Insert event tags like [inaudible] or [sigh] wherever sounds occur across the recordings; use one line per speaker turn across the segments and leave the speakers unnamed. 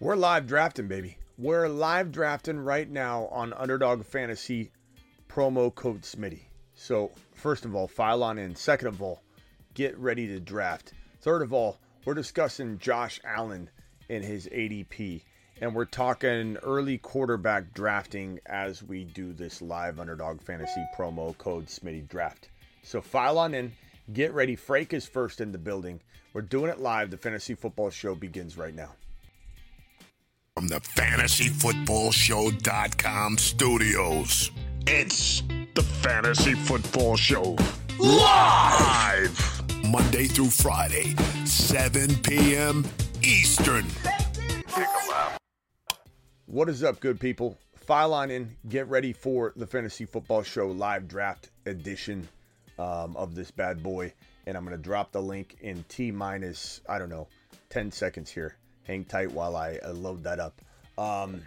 We're live drafting, baby. We're live drafting right now on Underdog Fantasy promo code Smitty. So, first of all, file on in. Second of all, get ready to draft. Third of all, we're discussing Josh Allen in his ADP. And we're talking early quarterback drafting as we do this live Underdog Fantasy promo code Smitty draft. So, file on in. Get ready. Frake is first in the building. We're doing it live. The Fantasy Football Show begins right now
from the fantasyfootballshow.com studios. It's the Fantasy Football Show live Monday through Friday, 7 p.m. Eastern.
What is up, good people? File on in, get ready for the Fantasy Football Show live draft edition um, of this bad boy. And I'm going to drop the link in T minus, I don't know, 10 seconds here hang tight while I uh, load that up. Um,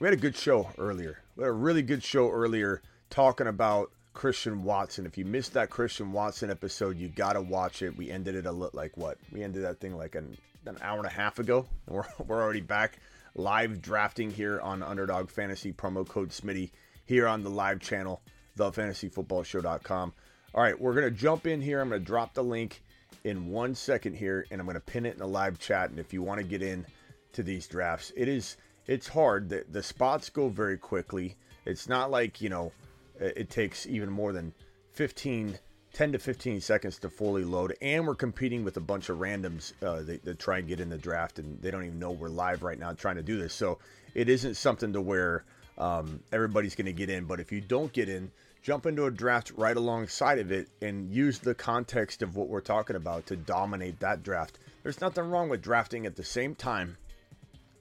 we had a good show earlier. We had a really good show earlier talking about Christian Watson. If you missed that Christian Watson episode, you got to watch it. We ended it a little like what? We ended that thing like an, an hour and a half ago. [laughs] We're, we're already back live drafting here on Underdog Fantasy promo code Smitty here on the live channel, thefantasyfootballshow.com. All right, we're to jump in here. I'm to drop the link in one second here, and I'm going to pin it in the live chat. And if you want to get in to these drafts, it is it's hard. The, the spots go very quickly. It's not like you know it takes even more than 15, 10 to 15 seconds to fully load. And we're competing with a bunch of randoms uh, that, try and get in the draft, and they don't even know we're live right now trying to do this. So it isn't something to where um, everybody's going to get in. But if you don't get in, jump into a draft right alongside of it and use the context of what we're talking about to dominate that draft. There's nothing wrong with drafting at the same time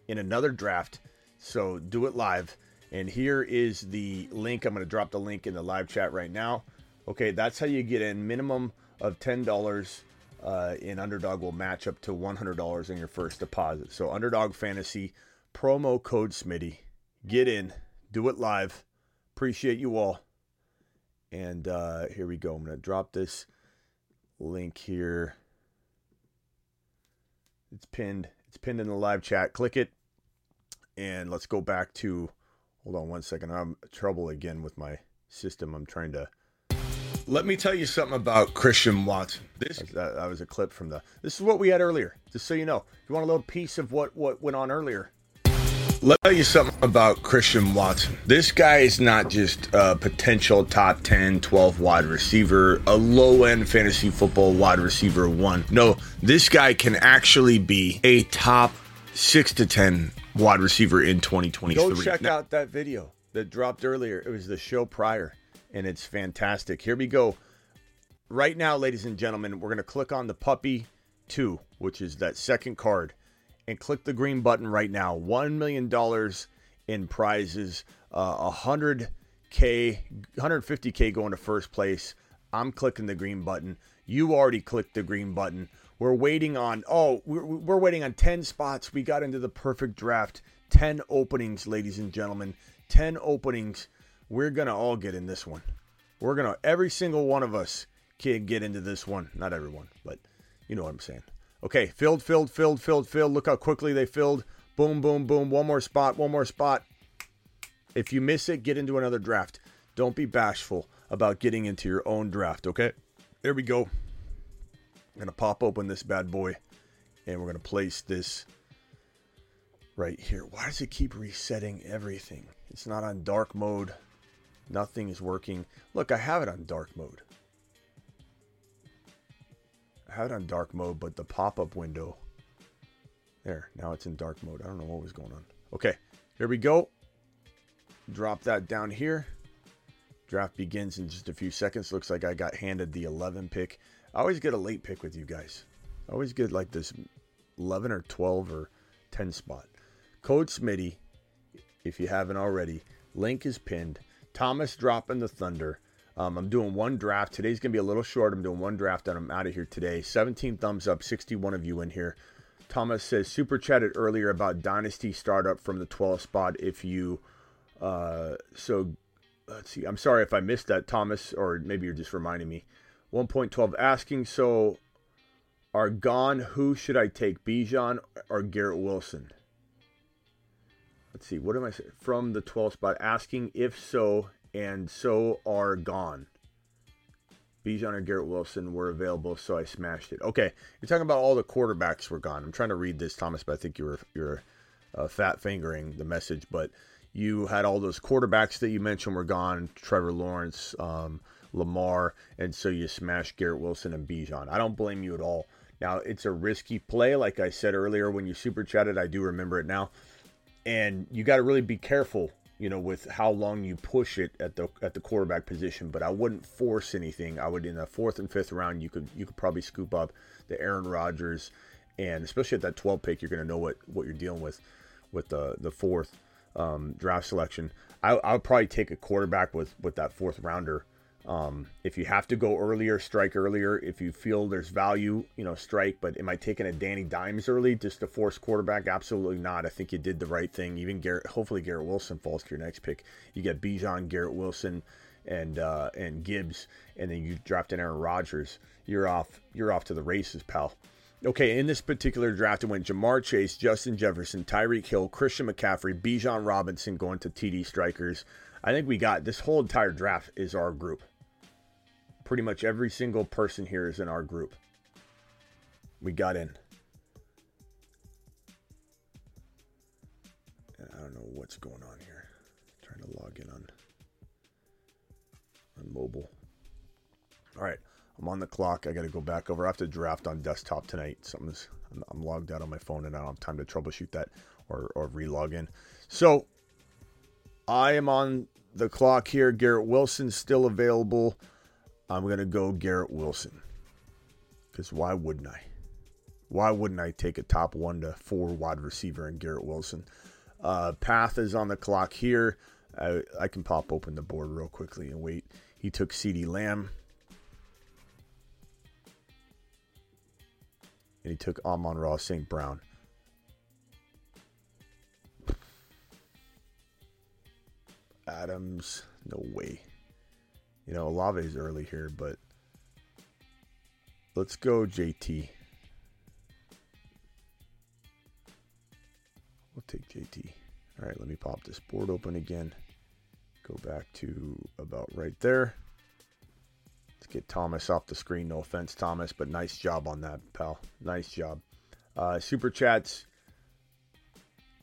in another draft. So do it live. And here is the link. I'm going to drop the link in the live chat right now. Okay, that's how you get in. Minimum of $10 uh, in Underdog will match up to $100 in your first deposit. So, Underdog Fantasy, promo code Smitty. Get in, do it live. Appreciate you all. And uh, here we go. I'm going to drop this link here. It's pinned. It's pinned in the live chat. Click it. And let's go back to. Hold on one second. I'm trouble again with my system. I'm trying to. Let me tell you something about Christian Watson. This that, was a clip from the. This is what we had earlier. Just so you know, if you want a little piece of what what went on earlier, let me tell you something about Christian Watson. This guy is not just a potential top 10, 12 wide receiver, a low end fantasy football wide receiver one. No, this guy can actually be a top 6 to 10 wide receiver in 2023. Go check now, out that video that dropped earlier. It was the show prior, and it's fantastic. Here we go. Right now, ladies and gentlemen, we're going to click on the puppy 2, which is that second card and click the green button right now. $1 million in prizes, uh, 100K, 150K going to first place. I'm clicking the green button. You already clicked the green button. We're waiting on, oh, we're, we're waiting on 10 spots. We got into the perfect draft. 10 openings, ladies and gentlemen. 10 openings. We're going to all get in this one. We're going to, every single one of us can get into this one. Not everyone, but you know what I'm saying. Okay, filled, filled, filled, filled, filled. Look how quickly they filled. Boom, boom, boom. One more spot, one more spot. If you miss it, get into another draft. Don't be bashful about getting into your own draft, okay? There we go. I'm going to pop open this bad boy and we're going to place this right here. Why does it keep resetting everything? It's not on dark mode. Nothing is working. Look, I have it on dark mode had it on dark mode, but the pop-up window. There, now it's in dark mode. I don't know what was going on. Okay, here we go. Drop that down here. Draft begins in just a few seconds. Looks like I got handed the 11 pick. I always get a late pick with you guys. I always get like this 11 or 12 or 10 spot. Code Smitty, if you haven't already. Link is pinned. Thomas dropping the Thunder. Um, I'm doing one draft. Today's going to be a little short. I'm doing one draft and I'm out of here today. 17 thumbs up, 61 of you in here. Thomas says, super chatted earlier about Dynasty startup from the 12th spot. If you, uh, so let's see. I'm sorry if I missed that, Thomas, or maybe you're just reminding me. 1.12 asking, so are gone. Who should I take, Bijan or Garrett Wilson? Let's see. What am I saying? From the 12th spot, asking if so, and so are gone. Bijan or Garrett Wilson were available, so I smashed it. Okay, you're talking about all the quarterbacks were gone. I'm trying to read this, Thomas, but I think you're you're uh, fat fingering the message. But you had all those quarterbacks that you mentioned were gone. Trevor Lawrence, um, Lamar, and so you smashed Garrett Wilson and Bijan. I don't blame you at all. Now it's a risky play, like I said earlier when you super chatted. I do remember it now, and you got to really be careful you know, with how long you push it at the at the quarterback position. But I wouldn't force anything. I would in the fourth and fifth round, you could you could probably scoop up the Aaron Rodgers, and especially at that 12 pick, you're going to know what what you're dealing with with the the fourth um, draft selection. I, I would probably take a quarterback with with that fourth rounder um, if you have to go earlier, strike earlier. If you feel there's value, you know, strike. But am I taking a Danny Dimes early just to force quarterback? Absolutely not. I think you did the right thing. Even Garrett, hopefully Garrett Wilson falls to your next pick. You get Bijan, Garrett Wilson, and uh, and Gibbs, and then you dropped in Aaron Rodgers. You're off. You're off to the races, pal. Okay, in this particular draft, it went Ja'Marr Chase, Justin Jefferson, Tyreek Hill, Christian McCaffrey, Bijan Robinson going to TD strikers. I think we got this whole entire draft is our group pretty much every single person here is in our group. We got in. And I don't know what's going on here. I'm trying to log in on on mobile. All right, I'm on the clock. I got to go back over. I have to draft on desktop tonight. Something's I'm, I'm logged out on my phone and I don't have time to troubleshoot that or or re-log in. So I am on the clock here. Garrett Wilson's still available. I'm going to go Garrett Wilson. Because why wouldn't I? Why wouldn't I take a top one to four wide receiver in Garrett Wilson? Uh, Path is on the clock here. I, I can pop open the board real quickly and wait. He took CeeDee Lamb. And he took Amon-Ra St. Brown. Adams, no way. You know, Olave's early here, but let's go JT. We'll take JT. All right, let me pop this board open again. Go back to about right there. Let's get Thomas off the screen. No offense, Thomas, but nice job on that, pal. Nice job. Uh, super chats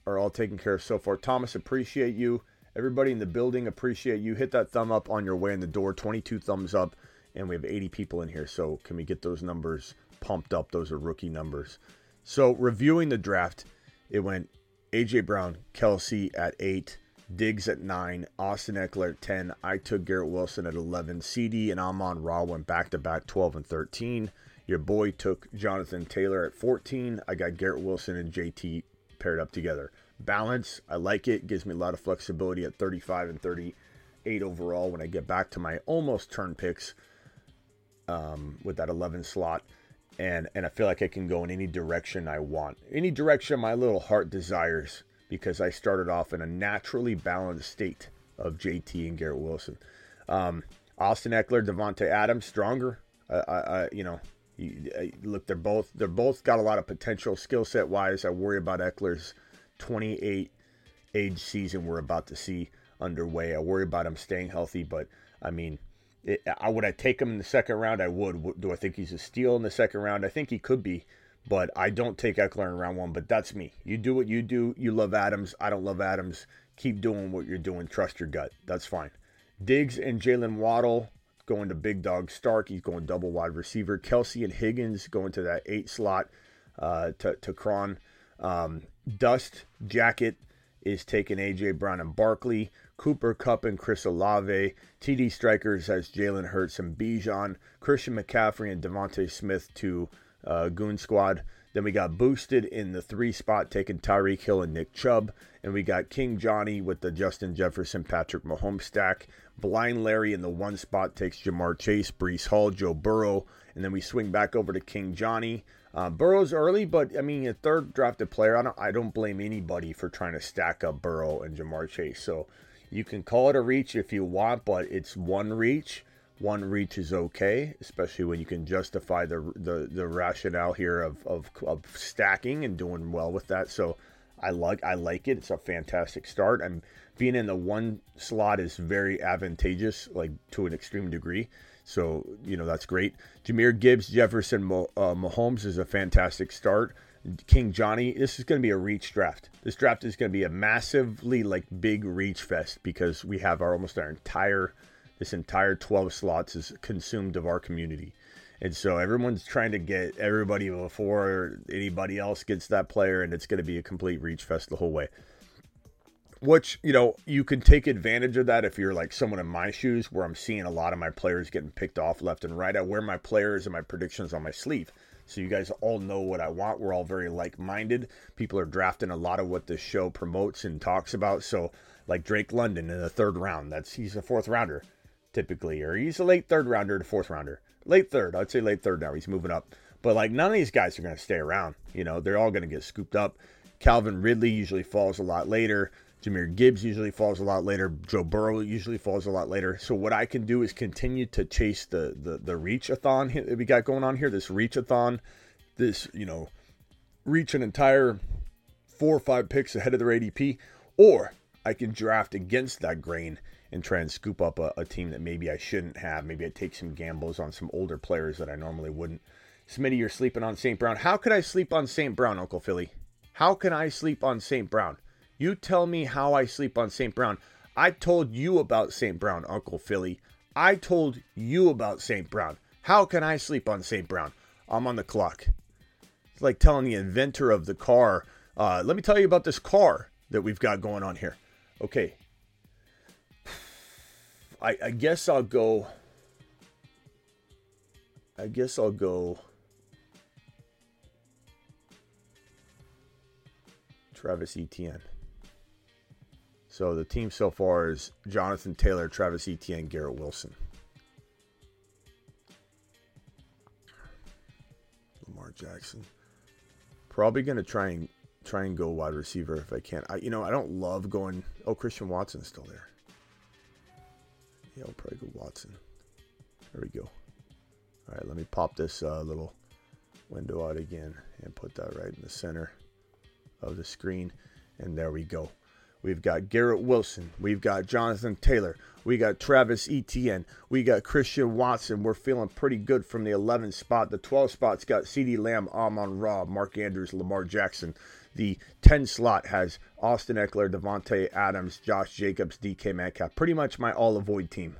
are all taken care of so far. Thomas, appreciate you. Everybody in the building appreciate you. Hit that thumb up on your way in the door. 22 thumbs up, and we have 80 people in here. So can we get those numbers pumped up? Those are rookie numbers. So reviewing the draft, it went AJ Brown, Kelce at eight, Diggs at nine, Austin Ekeler at 10. I took Garrett Wilson at 11. CeeDee and Amon Ra went back to back 12 and 13. Your boy took Jonathan Taylor at 14. I got Garrett Wilson and JT paired up together balance. I like it. Gives me a lot of flexibility at 35 and 38 overall when I get back to my almost turn picks um, with that 11 slot. And, and I feel like I can go in any direction I want, any direction my little heart desires, because I started off in a naturally balanced state of JT and Garrett Wilson. Um, Austin Ekeler, Davante Adams, stronger. I, I, you know, look, they're both they're both got a lot of potential skill set wise. I worry about Ekeler's 28 age season we're about to see underway. I worry about him staying healthy, but I mean, it, I would I take him in the second round? I would. Do I think he's a steal in the second round? I think he could be, but I don't take Ekeler in round one. But that's me. You do what you do. You love Adams. I don't love Adams. Keep doing what you're doing. Trust your gut. That's fine. Diggs and Jaylen Waddle going to big dog Stark. He's going double wide receiver. Kelce and Higgins going to that eight slot uh, to to Cron. Um, Dust Jacket is taking AJ Brown and Barkley. Cooper Kupp and Chris Olave. TD Strikers has Jalen Hurts and Bijan. Christian McCaffrey and DeVonta Smith to uh, Goon Squad. Then we got boosted in the three spot, taking Tyreek Hill and Nick Chubb. And we got King Johnny with the Justin Jefferson, Patrick Mahomes stack. Blind Larry in the one spot takes Ja'Marr Chase, Breece Hall, Joe Burrow. And then we swing back over to King Johnny. Uh, Burrow's early, but I mean, a third drafted player. I don't, I don't blame anybody for trying to stack up Burrow and Ja'Marr Chase. So you can call it a reach if you want, but it's one reach one reach is okay, especially when you can justify the the, the rationale here of, of, of stacking and doing well with that. So I like I like it. It's a fantastic start. And being in the one slot is very advantageous, like to an extreme degree. So you know that's great. Jahmyr Gibbs, Jefferson, uh, Mahomes is a fantastic start. King Johnny, this is going to be a reach draft. This draft is going to be a massively like big reach fest because we have our almost our entire this entire 12 slots is consumed of our community. And so everyone's trying to get everybody before anybody else gets that player, and it's going to be a complete reach fest the whole way. Which, you know, you can take advantage of that if you're like someone in my shoes where I'm seeing a lot of my players getting picked off left and right. I wear my players and my predictions on my sleeve. So you guys all know what I want. We're all very like minded. People are drafting a lot of what this show promotes and talks about. So, like Drake London in the third round, that's he's a fourth rounder typically, or he's a late third rounder to fourth rounder. Late third, I'd say late third now. He's moving up. But like none of these guys are going to stay around. You know, they're all going to get scooped up. Calvin Ridley usually falls a lot later. Jahmyr Gibbs usually falls a lot later. Joe Burrow usually falls a lot later. So what I can do is continue to chase the the the reach-a-thon that we got going on here. This reach-a-thon, this you know, reach an entire four or five picks ahead of their ADP, or I can draft against that grain and try and scoop up a, a, team that maybe I shouldn't have. Maybe I take some gambles on some older players that I normally wouldn't. Smitty, you're sleeping on St. Brown. How could I sleep on St. Brown, Uncle Philly? How can I sleep on St. Brown? You tell me how I sleep on St. Brown. I told you about St. Brown, Uncle Philly. I told you about St. Brown. How can I sleep on St. Brown? I'm on the clock. It's like telling the inventor of the car, uh, let me tell you about this car that we've got going on here. Okay, I, I guess I'll go. I guess I'll go. Travis Etienne. So the team so far is Jonathan Taylor, Travis Etienne, Garrett Wilson. Lamar Jackson. Probably gonna try and try and go wide receiver if I can. I you know I don't love going. Oh, Christian Watson's still there. Yeah, I'll probably go Watson. There we go. All right, let me pop this uh, little window out again and put that right in the center of the screen. And there we go. We've got Garrett Wilson. We've got Jonathan Taylor. We got Travis Etienne. We got Christian Watson. We're feeling pretty good from the 11 spot. The 12 spot's got CeeDee Lamb, Amon Ra, Mark Andrews, Lamar Jackson. The 10 slot has Austin Ekeler, Davante Adams, Josh Jacobs, DK Metcalf. Pretty much my all avoid team.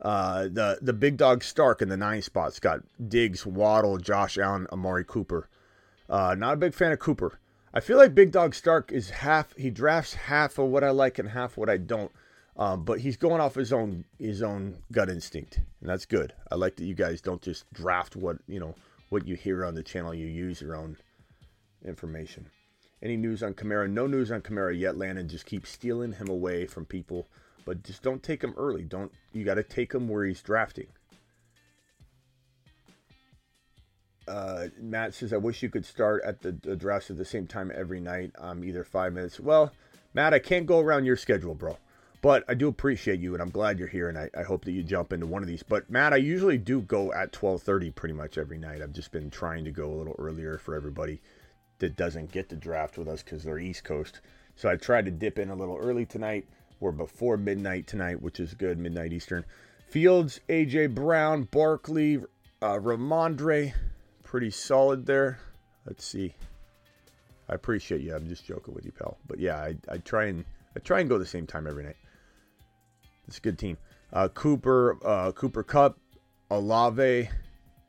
Uh, the the big dog Stark in the nine spots got Diggs, Waddle, Josh Allen, Amari Cooper. Uh, not a big fan of Cooper. I feel like Big Dog Stark is half. He drafts half of what I like and half what I don't. Um, but he's going off his own his own gut instinct, and that's good. I like that you guys don't just draft what you know what you hear on the channel. You use your own information. Any news on Kamara? No news on Kamara yet. Landon just keeps stealing him away from people, but just don't take him early. Don't you got to take him where he's drafting. Uh, Matt says, "I wish you could start at the, the drafts at the same time every night. Um, either five minutes. Well, Matt, I can't go around your schedule, bro. But I do appreciate you, and I'm glad you're here, and I, I hope that you jump into one of these. But Matt, I usually do go at 12:30 pretty much every night. I've just been trying to go a little earlier for everybody that doesn't get to draft with us because they're East Coast. So I tried to dip in a little early tonight. We're before midnight tonight, which is good, midnight Eastern. Fields, AJ Brown, Barkley, uh, Rhamondre, pretty solid there. Let's see. I appreciate you. I'm just joking with you, pal. But yeah, I, I try and I try and go the same time every night. It's a good team. Uh, Cooper, uh, Cooper Kupp, Olave,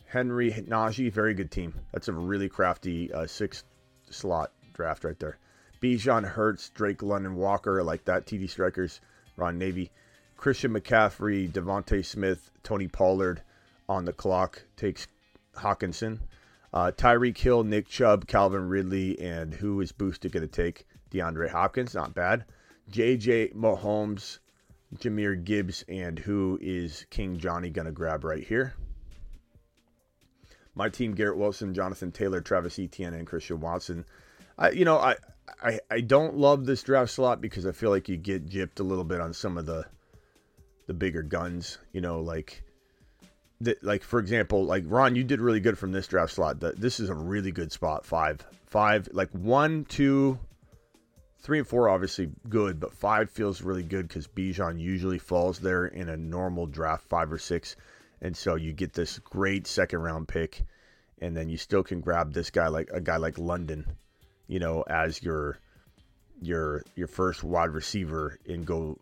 Henry, Najee, very good team. That's a really crafty uh, six slot draft right there. Bijan Hurts, Drake London Walker, like that. TD Strikers, Ron Navy. Christian McCaffrey, DeVonta Smith, Tony Pollard on the clock takes Hockenson. Uh, Tyreek Hill, Nick Chubb, Calvin Ridley, and who is Boosted going to take? DeAndre Hopkins, not bad. JJ Mahomes, Jahmyr Gibbs, and who is King Johnny going to grab right here? My team: Garrett Wilson, Jonathan Taylor, Travis Etienne, and Christian Watson. I, you know, I, I, I don't love this draft slot because I feel like you get gypped a little bit on some of the, the bigger guns. You know, like that, like for example, like Ron, you did really good from this draft slot. This is a really good spot. Five, five, like one, two, three, and four, obviously good, but five feels really good because Bijan usually falls there in a normal draft, five or six, and so you get this great second round pick, and then you still can grab this guy like a guy like London, you know, as your your your first wide receiver and go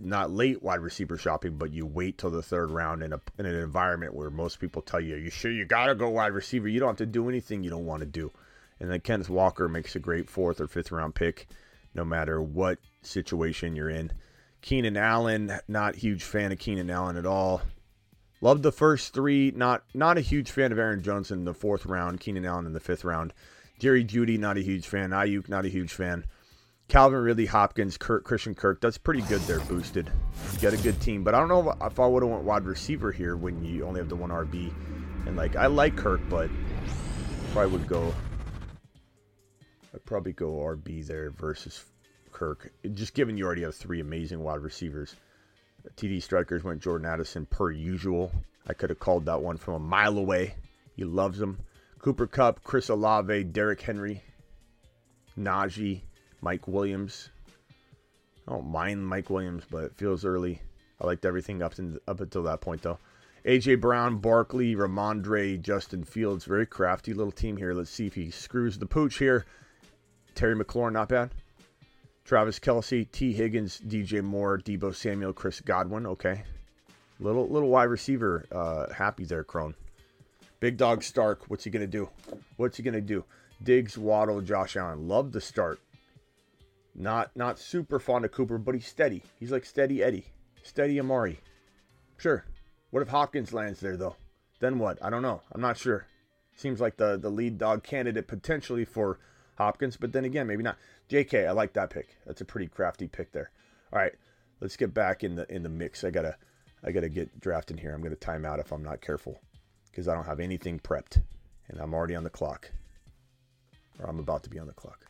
not late wide receiver shopping, but you wait till the third round in a in an environment where most people tell you, "Are "You sure you gotta go wide receiver? You don't have to do anything you don't want to do." And then Kenneth Walker makes a great fourth or fifth round pick, no matter what situation you're in. Keenan Allen, not huge fan of Keenan Allen at all. Loved the first three. Not not a huge fan of Aaron Jones in the fourth round. Keenan Allen in the fifth round. Jerry Jeudy, not a huge fan. Aiyuk, not a huge fan. Calvin Ridley, Hopkins, Kirk, Christian Kirk. That's pretty good there, boosted. You got a good team. But I don't know if, I would have went wide receiver here when you only have the one RB. And like I like Kirk, but probably would go. I'd probably go RB there versus Kirk. Just given you already have three amazing wide receivers. TD strikers went Jordan Addison per usual. I could have called that one from a mile away. He loves them. Cooper Kupp, Chris Olave, Derrick Henry, Najee. Mike Williams. I don't mind Mike Williams, but it feels early. I liked everything up, up until that point, though. AJ Brown, Barkley, Rhamondre, Justin Fields. Very crafty little team here. Let's see if he screws the pooch here. Terry McLaurin, not bad. Travis Kelce, T. Higgins, DJ Moore, Deebo Samuel, Chris Godwin. Okay. Little little wide receiver uh, happy there, Crone. Big dog Stark. What's he to do? What's he to do? Diggs, Waddle, Josh Allen. Love the start. Not not super fond of Cooper, but he's steady. He's like steady Eddie, steady Amari. Sure. What if Hopkins lands there though? Then what? I don't know. I'm not sure. Seems like the the lead dog candidate potentially for Hopkins, but then again, maybe not. J.K. I like that pick. That's a pretty crafty pick there. All right, let's get back in the in the mix. I gotta I gotta get drafting here. I'm gonna time out if I'm not careful because I don't have anything prepped, and I'm already on the clock, or I'm about to be on the clock.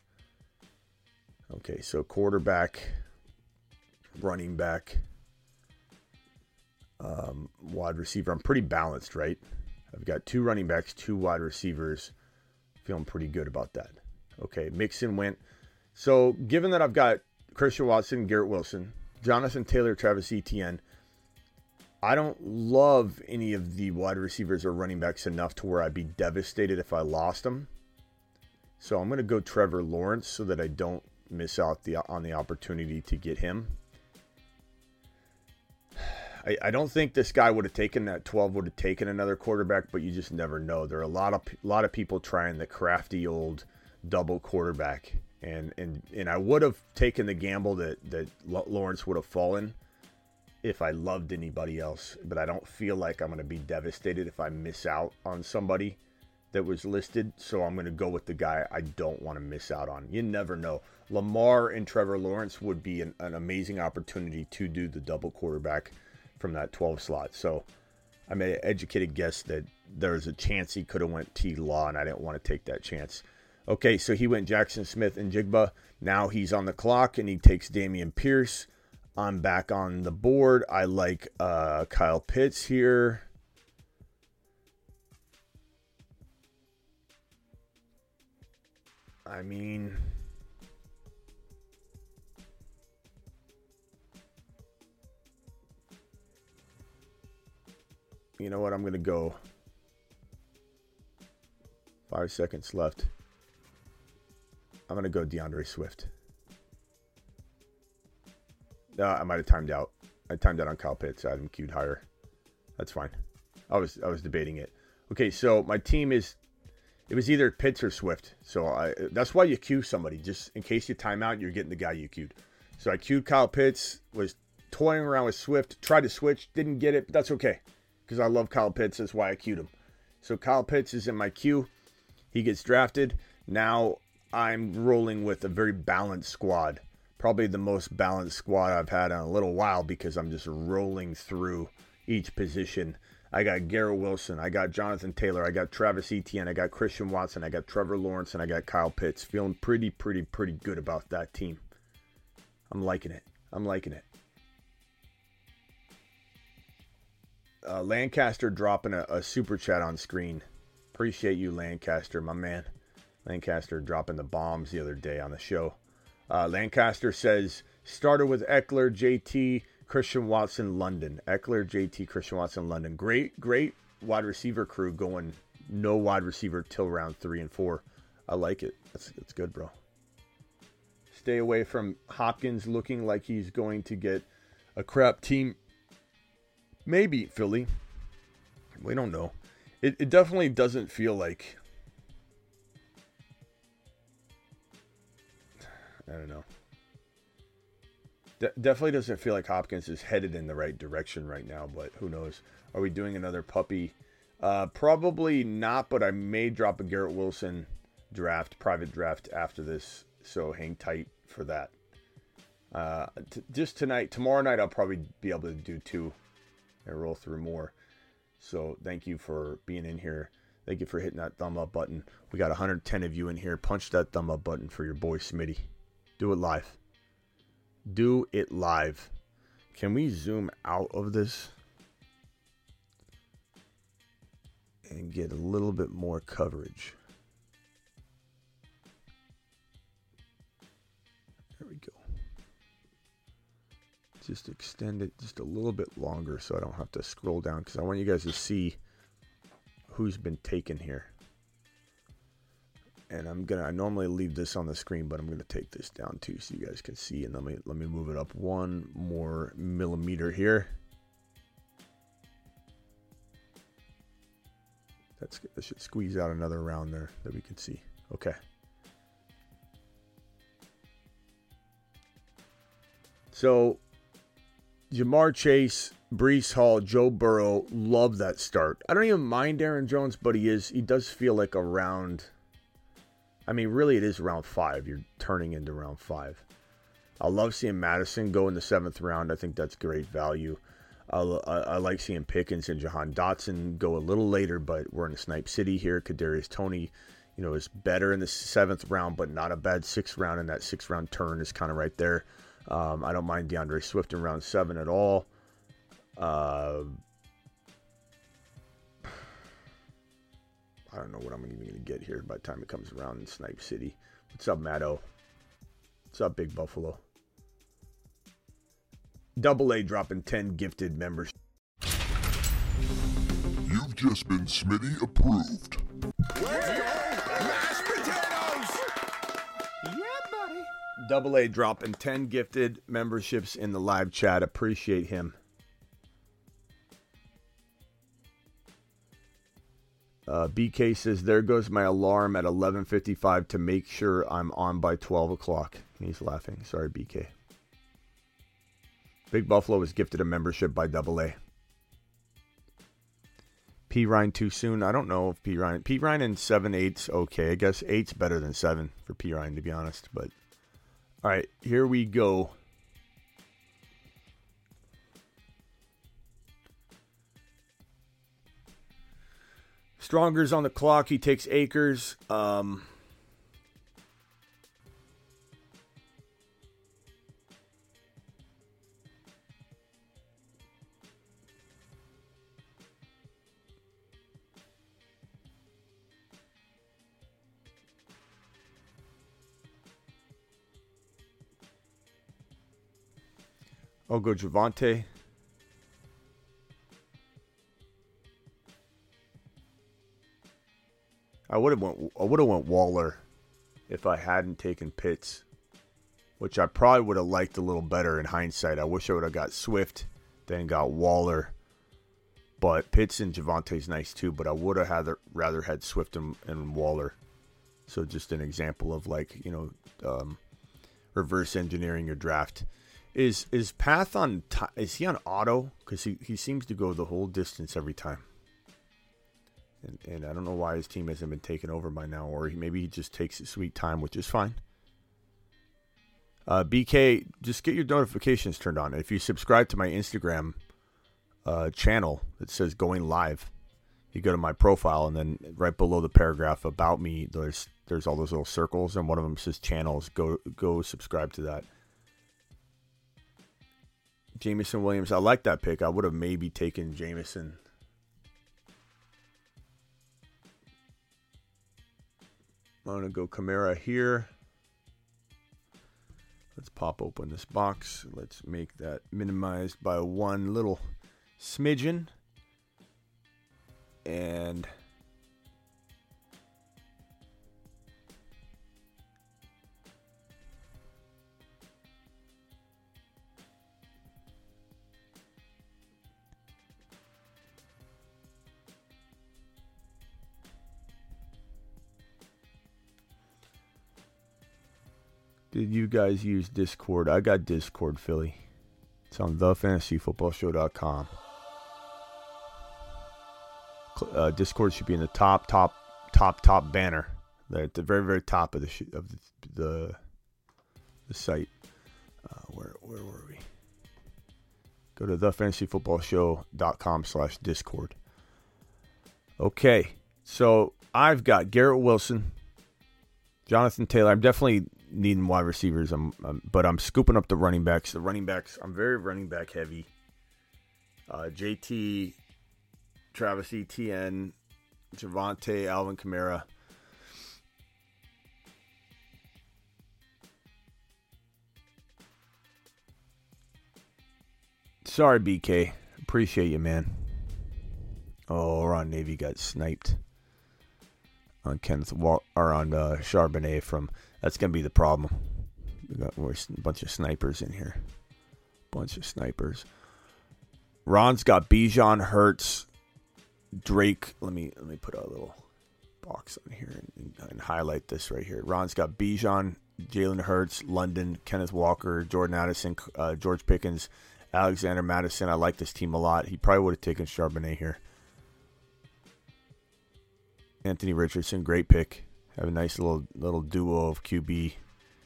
Okay, so quarterback, running back, um, wide receiver. I'm pretty balanced, right? I've got two running backs, two wide receivers. Feeling pretty good about that. Okay, Mixon went. So, given that I've got Christian Watson, Garrett Wilson, Jonathan Taylor, Travis Etienne, I don't love any of the wide receivers or running backs enough to where I'd be devastated if I lost them. So I'm going to go Trevor Lawrence so that I don't miss out the on the opportunity to get him. I, I don't think this guy would have taken that 12 would have taken another quarterback, but you just never know. There are a lot of a lot of people trying the crafty old double quarterback, and and and I would have taken the gamble that that Lawrence would have fallen if I loved anybody else, but I don't feel like I'm going to be devastated if I miss out on somebody that was listed. So I'm going to go with the guy I don't want to miss out on. You never know. Lamar and Trevor Lawrence would be an, an amazing opportunity to do the double quarterback from that 12 slot. So I made an educated guess that there's a chance he could have went T Law, and I didn't want to take that chance. Okay, so he went Jaxon Smith-Njigba. Now he's on the clock, and he takes Dameon Pierce. I'm back on the board. I like uh, Kyle Pitts here. I mean, you know what? I'm going to go. Five seconds left. I'm going to go DeAndre Swift. No, I might have timed out. I timed out on Kyle Pitts. I had him queued higher. That's fine. I was I was debating it. Okay, so my team is it was either Pitts or Swift. So I, that's why you queue somebody. Just in case you time out, you're getting the guy you queued. So I queued Kyle Pitts, was toying around with Swift, tried to switch, didn't get it, but that's okay because I love Kyle Pitts. That's why I queued him. So Kyle Pitts is in my queue. he gets drafted. Now I'm rolling with a very balanced squad. Probably the most balanced squad I've had in a little while because I'm just rolling through each position. I got Garrett Wilson, I got Jonathan Taylor, I got Travis Etienne, I got Christian Watson, I got Trevor Lawrence, and I got Kyle Pitts. Feeling pretty, pretty, pretty good about that team. I'm liking it. I'm liking it. Uh, Lancaster dropping a, a super chat on screen. Appreciate you, Lancaster, my man. Lancaster dropping the bombs the other day on the show. Uh, Lancaster says started with Ekeler, JT, Christian Watson, London. Ekeler, JT, Christian Watson, London. Great, great wide receiver crew going no wide receiver till round three and four. I like it. That's, that's good, bro. Stay away from Hopkins looking like he's going to get a crap team. Maybe Philly. We don't know. It, it definitely doesn't feel like I don't know. De- definitely doesn't feel like Hopkins is headed in the right direction right now, but who knows? Are we doing another puppy? Uh, probably not, but I may drop a Garrett Wilson draft, private draft after this, so hang tight for that. Uh, t- just tonight, tomorrow night, I'll probably be able to do two and roll through more. So thank you for being in here. Thank you for hitting that thumb up button. We got 110 of you in here. Punch that thumb up button for your boy Smitty. Do it live. Do it live. Can we zoom out of this and get a little bit more coverage? There we go. Just extend it just a little bit longer so I don't have to scroll down because I want you guys to see who's been taken here and I'm gonna I normally leave this on the screen, but I'm gonna take this down too so you guys can see. And let me let me move it up one more millimeter here. That's that should squeeze out another round there that we can see. Okay. So Ja'Marr Chase, Breece Hall, Joe Burrow, love that start. I don't even mind Aaron Jones, but he is he does feel like a round I mean, really, it is round five. You're turning into round five. I love seeing Mattison go in the seventh round. I think that's great value. I, I, I like seeing Pickens and Jahan Dotson go a little later, but we're in a Snipe City here. Kadarius Toney, you know, is better in the seventh round, but not a bad sixth round. And that sixth round turn is kind of right there. Um, I don't mind DeAndre Swift in round seven at all. Uh, I don't know what I'm even going to get here by the time it comes around in Snipe City. What's up, Matto? What's up, Big Buffalo? Double A dropping 10 gifted members.
You've just been Smitty approved.
Mashed potatoes!
Yeah, buddy.
Double A dropping 10 gifted memberships in the live chat. Appreciate him. Uh, BK says, "There goes my alarm at 11:55 to make sure I'm on by 12 o'clock." He's laughing. Sorry, BK. Big Buffalo was gifted a membership by Double A. P Ryan too soon. I don't know if P Ryan. P Ryan and seven okay. I guess eight's better than seven for P Ryan to be honest. But all right, here we go. Stronger's on the clock. He takes Akers. Um, I'll go Javonte. I would have went. I would have went Waller if I hadn't taken Pitts, which I probably would have liked a little better in hindsight. I wish I would have got Swift, then got Waller. But Pitts and Javonte's nice too. But I would have rather had Swift and, and Waller. So just an example of like you know, um, reverse engineering your draft. Is is Path on? Is he on auto? Because he he seems to go the whole distance every time. And, and I don't know why his team hasn't been taken over by now, or he, maybe he just takes his sweet time, which is fine. Uh, BK, just get your notifications turned on. If you subscribe to my Instagram uh, channel that says going live, you go to my profile, and then right below the paragraph about me, there's there's all those little circles, and one of them says channels. Go go subscribe to that. Jameson Williams, I like that pick. I would have maybe taken Jameson. I'm gonna go Kamara here. Let's pop open this box. Let's make that minimized by one little smidgen. And Did you guys use Discord? I got Discord, Philly. It's on thefantasyfootballshow.com. Uh, Discord should be in the top, top, top, top banner. There at the very, very top of the sh- of the the, the site. Uh, where where were we? Go to thefantasyfootballshow.com slash Discord. Okay, so I've got Garrett Wilson, Jonathan Taylor. I'm definitely needing wide receivers. I'm, I'm, but I'm scooping up the running backs. The running backs. I'm very running back heavy. Uh, JT, Travis Etienne, Javonte, Alvin Kamara. Sorry, BK. Appreciate you, man. Oh, Ron Navy got sniped on Kenneth or on uh, Charbonnet from. That's gonna be the problem. We got a bunch of snipers in here. Bunch of snipers. Ron's got Bijan Hurts, Drake. Let me let me put a little box on here and, and highlight this right here. Ron's got Bijan, Jalen Hurts, London, Kenneth Walker, Jordan Addison, uh, George Pickens, Alexander Mattison. I like this team a lot. He probably would have taken Charbonnet here. Anthony Richardson, great pick. Have a nice little little duo of QB.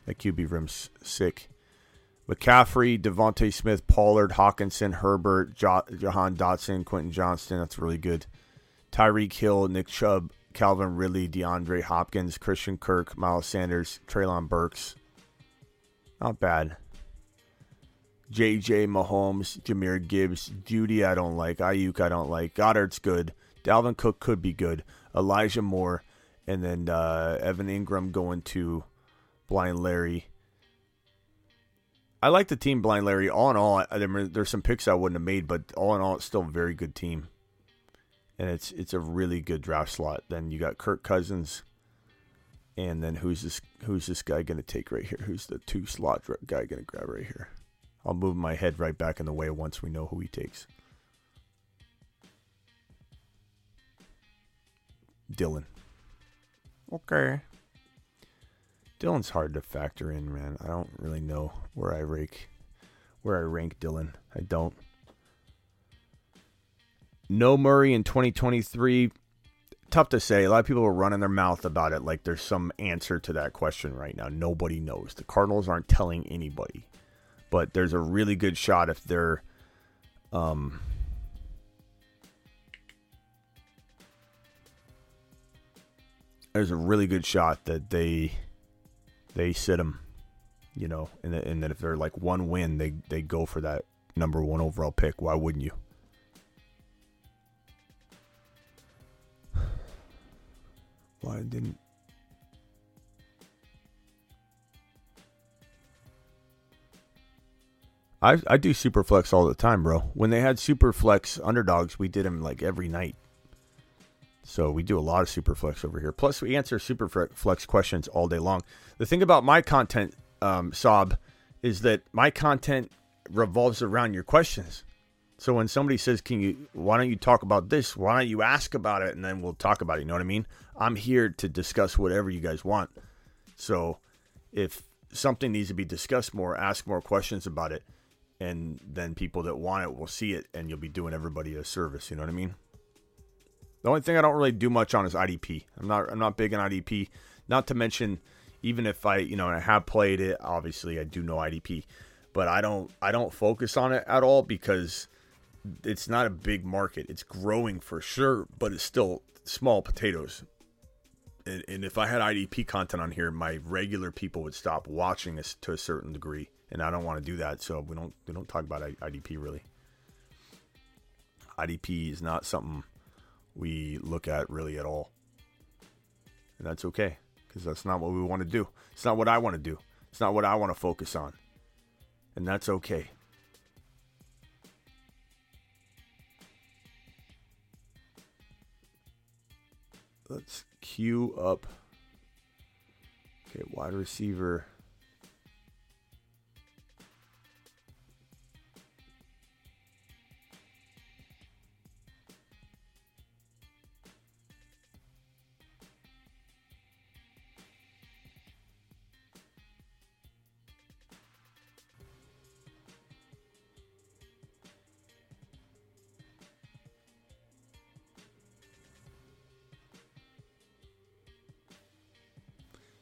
That QB room's sick. McCaffrey, DeVonta Smith, Pollard, Hockenson, Herbert, jo- Jahan Dotson, Quentin Johnston. That's really good. Tyreek Hill, Nick Chubb, Calvin Ridley, DeAndre Hopkins, Christian Kirk, Miles Sanders, Treylon Burks. Not bad. JJ Mahomes, Jahmyr Gibbs, Jeudy I don't like, Aiyuk. I don't like, Goddard's good, Dalvin Cook could be good, Elijah Moore, and then uh, Evan Engram going to Blind Larry. I like the team Blind Larry. All in all, I, there's some picks I wouldn't have made, but all in all, it's still a very good team, and it's it's a really good draft slot. Then you got Kirk Cousins, and then who's this who's this guy going to take right here? Who's the two slot guy going to grab right here? I'll move my head right back in the way once we know who he takes. Dylan. Okay. Dylan's hard to factor in, man. I don't really know where I rank where I rank Dylan. I don't. No Murray in 2023. Tough to say. A lot of people are running their mouth about it like there's some answer to that question right now. Nobody knows. The Cardinals aren't telling anybody. But there's a really good shot if they're um there's a really good shot that they they sit him, you know, and, that, and that if they're like one win, they they go for that number one overall pick. Why wouldn't you? [sighs] Why didn't? I I do Superflex all the time, bro. When they had Superflex underdogs, we did them like every night. So we do a lot of Superflex over here. Plus, we answer Superflex questions all day long. The thing about my content, um, Saab, is that my content revolves around your questions. So when somebody says, "Can you? Why don't you talk about this? Why don't you ask about it?" and then we'll talk about it. You know what I mean? I'm here to discuss whatever you guys want. So if something needs to be discussed more, ask more questions about it, and then people that want it will see it, and you'll be doing everybody a service. You know what I mean? The only thing I don't really do much on is IDP. I'm not I'm not big on IDP. Not to mention, even if I you know I have played it, obviously I do know IDP, but I don't I don't focus on it at all because it's not a big market. It's growing for sure, but it's still small potatoes. And, and if I had IDP content on here, my regular people would stop watching us to a certain degree, and I don't want to do that. So we don't we don't talk about IDP really. IDP is not something we look at really at all, and that's okay because that's not what we want to do. It's not what I want to do. It's not what I want to focus on, and that's okay. let's queue up. Okay, wide receiver.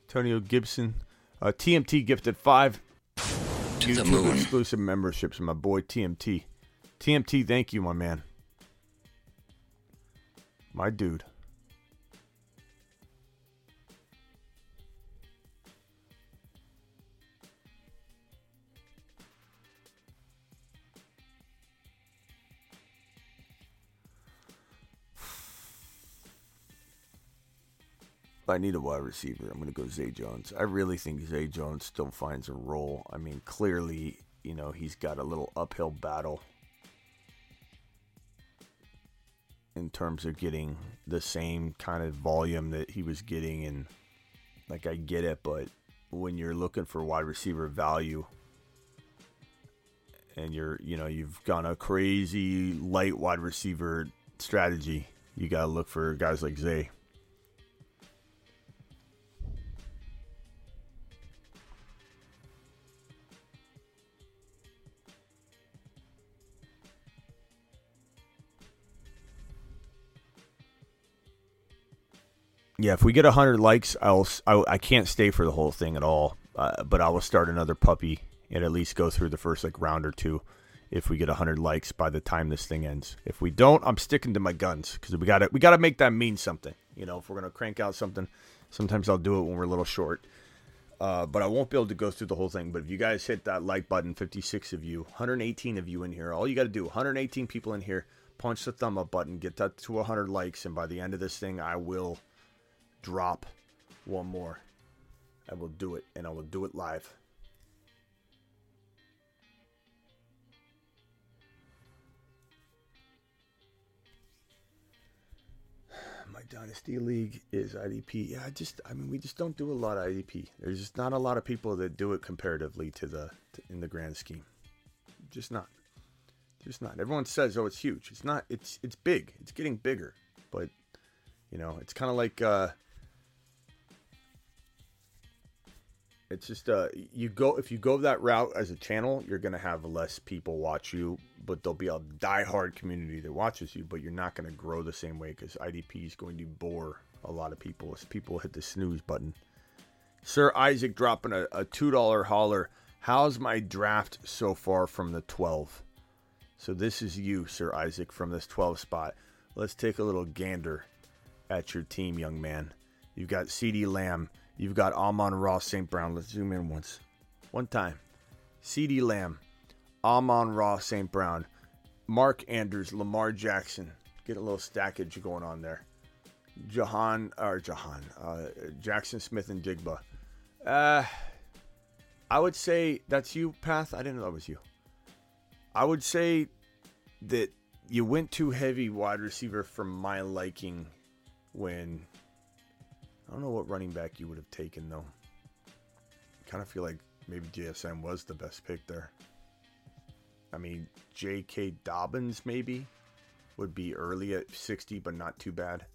Antonio Gibson. Uh, TMT gifted five
To the moon.
exclusive memberships. My boy TMT. TMT, thank you, my man. My dude. I need a wide receiver, I'm going to go Zay Jones. I really think Zay Jones still finds a role. I mean, clearly, you know, he's got a little uphill battle in terms of getting the same kind of volume that he was getting. And, like, I get it, but when you're looking for wide receiver value and you're, you know, you've gone a crazy light wide receiver strategy, you got to look for guys like Zay. Yeah, if we get hundred likes, I'll I, I can't stay for the whole thing at all. Uh, but I will start another puppy and at least go through the first like round or two. If we get hundred likes by the time this thing ends, if we don't, I'm sticking to my guns because we got to we got to make that mean something. You know, if we're gonna crank out something, sometimes I'll do it when we're a little short. Uh, but I won't be able to go through the whole thing. But if you guys hit that like button, 56 of you, 118 of you in here, all you got to do, 118 people in here, punch the thumb up button, get that to 100 likes, and by the end of this thing, I will drop one more. I will do it, and I will do it live. [sighs] My dynasty league is IDP. Yeah, I just, I mean, we just don't do a lot of IDP. There's just not a lot of people that do it comparatively to the to, in the grand scheme. Just not. Just not. Everyone says, "Oh, it's huge." It's not. It's it's big. It's getting bigger, but you know, it's kind of like. uh It's just uh you go if you go that route as a channel, you're gonna have less people watch you, but there'll be a diehard community that watches you, but you're not gonna grow the same way because IDP is going to bore a lot of people as people hit the snooze button. Sir Isaac dropping a, a two dollar holler. How's my draft so far from the twelve? So this is you, Sir Isaac, from this twelve spot. Let's take a little gander at your team, young man. You've got CeeDee Lamb. You've got Amon-Ra St. Brown. Let's zoom in once. One time. CeeDee Lamb. Amon-Ra St. Brown. Mark Andrews. Lamar Jackson. Get a little stackage going on there. Jahan, or Jahan. Uh, Jaxon Smith-Njigba. Uh, I would say that's you, Path. I didn't know that was you. I would say that you went too heavy wide receiver for my liking when I don't know what running back you would have taken though. I Kind of feel like maybe JSN was the best pick there. I mean, J.K. Dobbins maybe would be early at 60, but not too bad.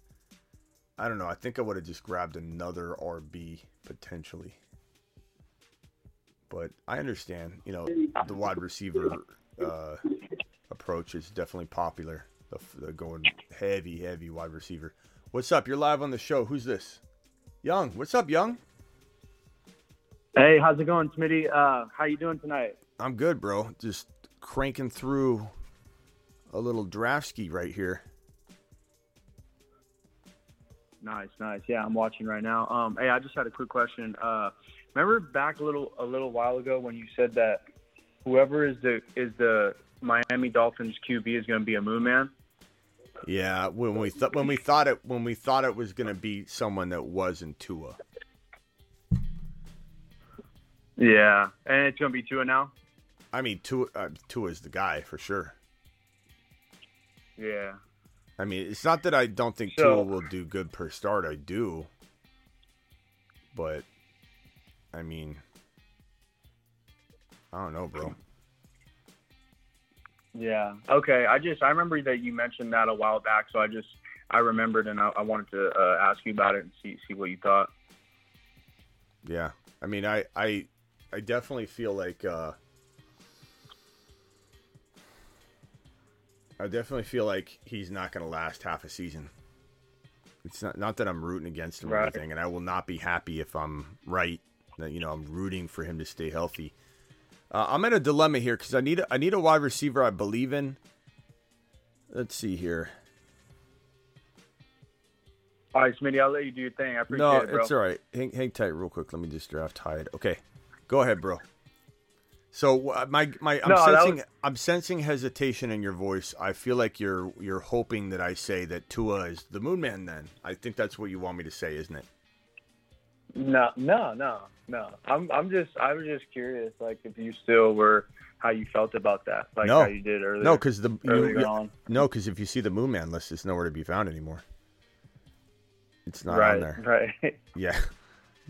I don't know. I think I would have just grabbed another RB potentially. But I understand, you know, the wide receiver uh, approach is definitely popular. The, the going heavy, heavy wide receiver. What's up? You're live on the show. Who's this? Young. What's up, Young?
Hey, how's it going, Smitty? Uh, how you doing tonight?
I'm good, bro. Just cranking through a little draft ski right here.
Nice, nice. Yeah, I'm watching right now. Um, hey, I just had a quick question. Uh, remember back a little a little while ago when you said that whoever is the is the Miami Dolphins QB is going to be a Moon Man?
Yeah, when we thought when we thought it when we thought it was going to be someone that wasn't Tua.
Yeah, and it's going to be Tua now.
I mean, Tua uh, Tua's the guy for sure.
Yeah.
I mean, it's not that I don't think
So-
Tua will do good per start. I do, but I mean, I don't know, bro.
Yeah. Okay. I just I remember that you mentioned that a while back, so I just I remembered and I, I wanted to uh, ask you about it and see see what you thought.
Yeah, I mean, I I I definitely feel like uh, I definitely feel like he's not going to last half a season. It's not not that I'm rooting against him or anything, and I will not be happy if I'm right. That you know, I'm rooting for him to stay healthy. Uh, I'm in a dilemma here because I need a, I need a wide receiver I believe in. Let's see here.
All right, Smitty, I'll let you do your thing. I appreciate
No,
it, bro.
it's all right. Hang, hang tight, real quick. Let me just draft Hyde. Okay, go ahead, bro. So uh, my my I'm
No,
sensing
was-
I'm sensing hesitation in your voice. I feel like you're you're hoping that I say that Tua is the Moon Man. Then I think that's what you want me to say, isn't it?
No, no, no, no. I'm I'm just I was just curious, like if you still were how you felt about that, like
No.
how you did earlier.
No, because the you, you-
on.
no, because if you see the Moon Man list, it's nowhere to be found anymore. It's not
right,
on there.
right. [laughs]
Yeah.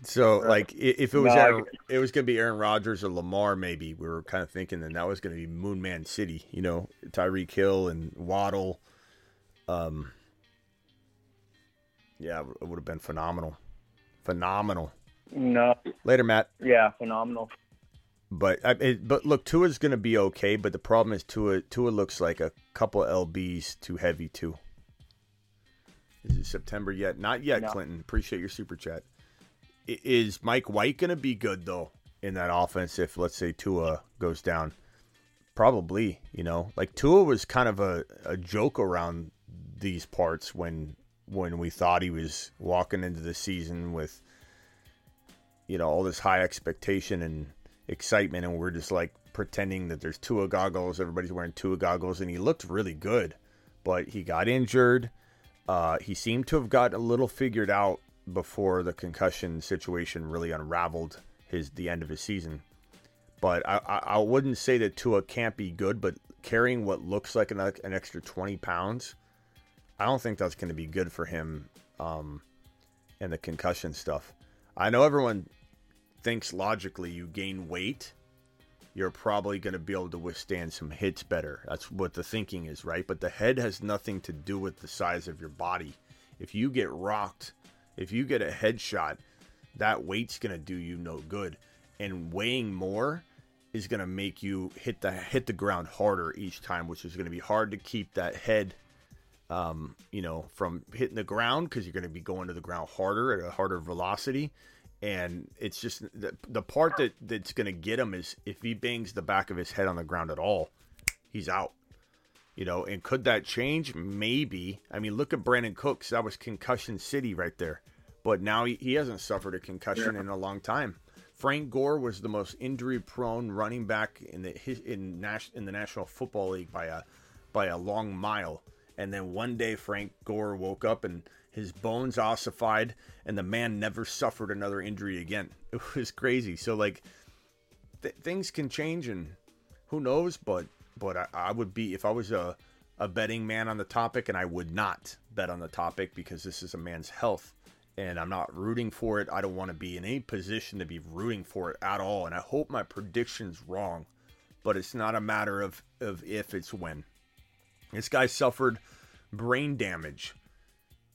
So
Right.
like if it was
No, I
Aaron, it was gonna be Aaron Rodgers or Lamar maybe we were kind of thinking that that was gonna be Moon Man City you know Tyreek Hill and Waddle, um, yeah it would have been phenomenal, phenomenal.
No,
Later, Matt.
yeah, phenomenal.
But I, it, but look, Tua's gonna be okay. But the problem is Tua Tua looks like a couple lbs too heavy too. Is it September yet? Not yet,
No.
Clinton. Appreciate your super chat. I- Is Mike White gonna be good though in that offense if let's say Tua goes down? Probably. You know, like Tua was kind of a, a joke around these parts when when we thought he was walking into the season with you know all this high expectation and excitement and we're just like pretending that there's Tua goggles everybody's wearing Tua goggles and he looked really good but he got injured. Uh, he seemed to have got a little figured out before the concussion situation really unraveled his the end of his season. But I, I, wouldn't say that Tua can't be good but carrying what looks like an, an extra 20 pounds I don't think that's going to be good for him um, and the concussion stuff I know everyone thinks logically you gain weight, you're probably going to be able to withstand some hits better. That's what the thinking is, right? But the head has nothing to do with the size of your body. If you get rocked, if you get a headshot, that weight's going to do you no good. And weighing more is going to make you hit the hit the ground harder each time, which is going to be hard to keep that head um, you know, from hitting the ground because you're going to be going to the ground harder at a harder velocity. And it's just the, the part that, that's going to get him is if he bangs the back of his head on the ground at all, he's out. You know, and could that change? Maybe. I mean, look at Brandin Cooks. That was concussion city right there. But now he, he hasn't suffered a concussion in a long time. Frank Gore was the most injury-prone running back in the in in the National Football League by a by a long mile. And then one day Frank Gore woke up and his bones ossified, and the man never suffered another injury again. [laughs] It was crazy. So like, th- things can change, and who knows? But but I, I would be if I was a a betting man on the topic, and I would not bet on the topic because this is a man's health, and I'm not rooting for it. I don't want to be in any position to be rooting for it at all, and I hope my prediction's wrong, but it's not a matter of of if, it's when. This guy suffered brain damage.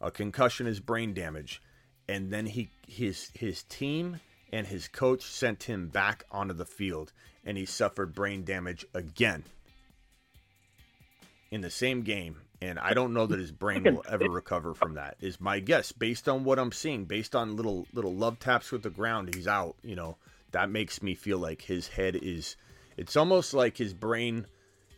A concussion is brain damage, and then he his his team and his coach sent him back onto the field, and he suffered brain damage again. in the same game, and I don't know that his brain will ever recover from that. Is my guess based on what I'm seeing, based on little little love taps with the ground. He's out. You know that makes me feel like his head is. It's almost like his brain.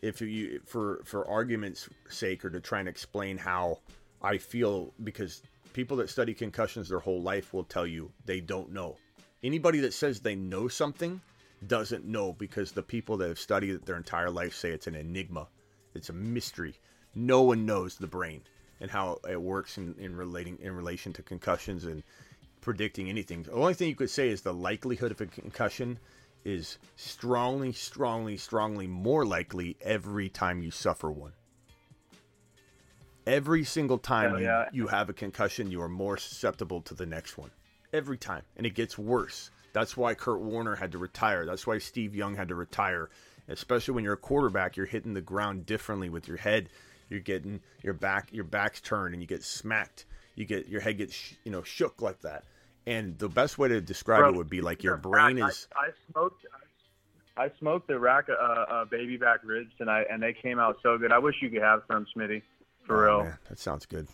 If you for for argument's sake, or to try and explain how I feel, because people that study concussions their whole life will tell you they don't know. Anybody that says they know something doesn't know because the people that have studied it their entire life say it's an enigma. It's a mystery. No one knows the brain and how it works in, in relating in relation to concussions and predicting anything. The only thing you could say is the likelihood of a concussion is strongly, strongly, strongly more likely every time you suffer one. Every single time
yeah.
you, you have a concussion, you are more susceptible to the next one. Every time. And it gets worse. That's why Kurt Warner had to retire. That's why Steve Young had to retire. Especially when you're a quarterback, you're hitting the ground differently with your head. You're getting your back, your back's turned, and you get smacked. You get your head gets sh- you know shook like that. And the best way to describe
Bro,
it would be like your brain is.
I, I smoked. I smoked the rack uh, uh, baby back ribs tonight, and they came out so good. I wish you could have some, Smitty. For
Oh,
real.
man, that sounds good.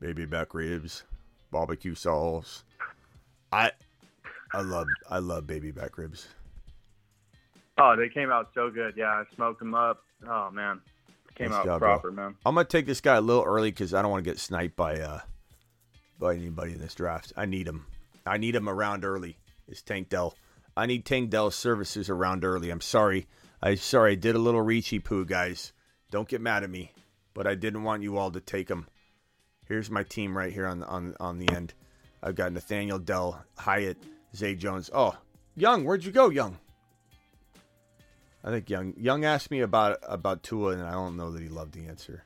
Baby back ribs, barbecue sauce. I, I love I love baby back ribs.
Oh, they came out so good. Yeah, I smoked them up. Oh man, came
Nice
out
job, bro.
proper, man.
I'm gonna take this guy a little early because I don't want to get sniped by uh by anybody in this draft. I need him. I need him around early. Is Tank Dell? I need Tank Dell's services around early. I'm sorry. I sorry I did a little reachy poo, guys. Don't get mad at me, but I didn't want you all to take him. Here's my team right here on the on on the end. I've got Nathaniel Dell, Hyatt, Zay Jones. Oh, Young, where'd you go, Young? I think Young Young asked me about about Tua, and I don't know that he loved the answer.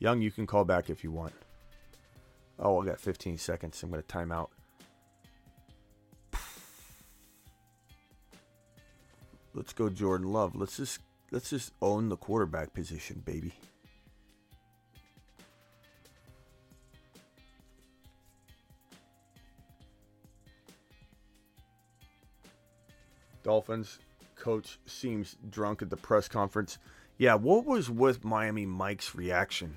Young, you can call back if you want. Oh, I got 15 seconds. I'm going to time out. Let's go, Jordan Love. Let's just let's just own the quarterback position, baby. Dolphins coach seems drunk at the press conference. Yeah, what was with Miami Mike's reaction?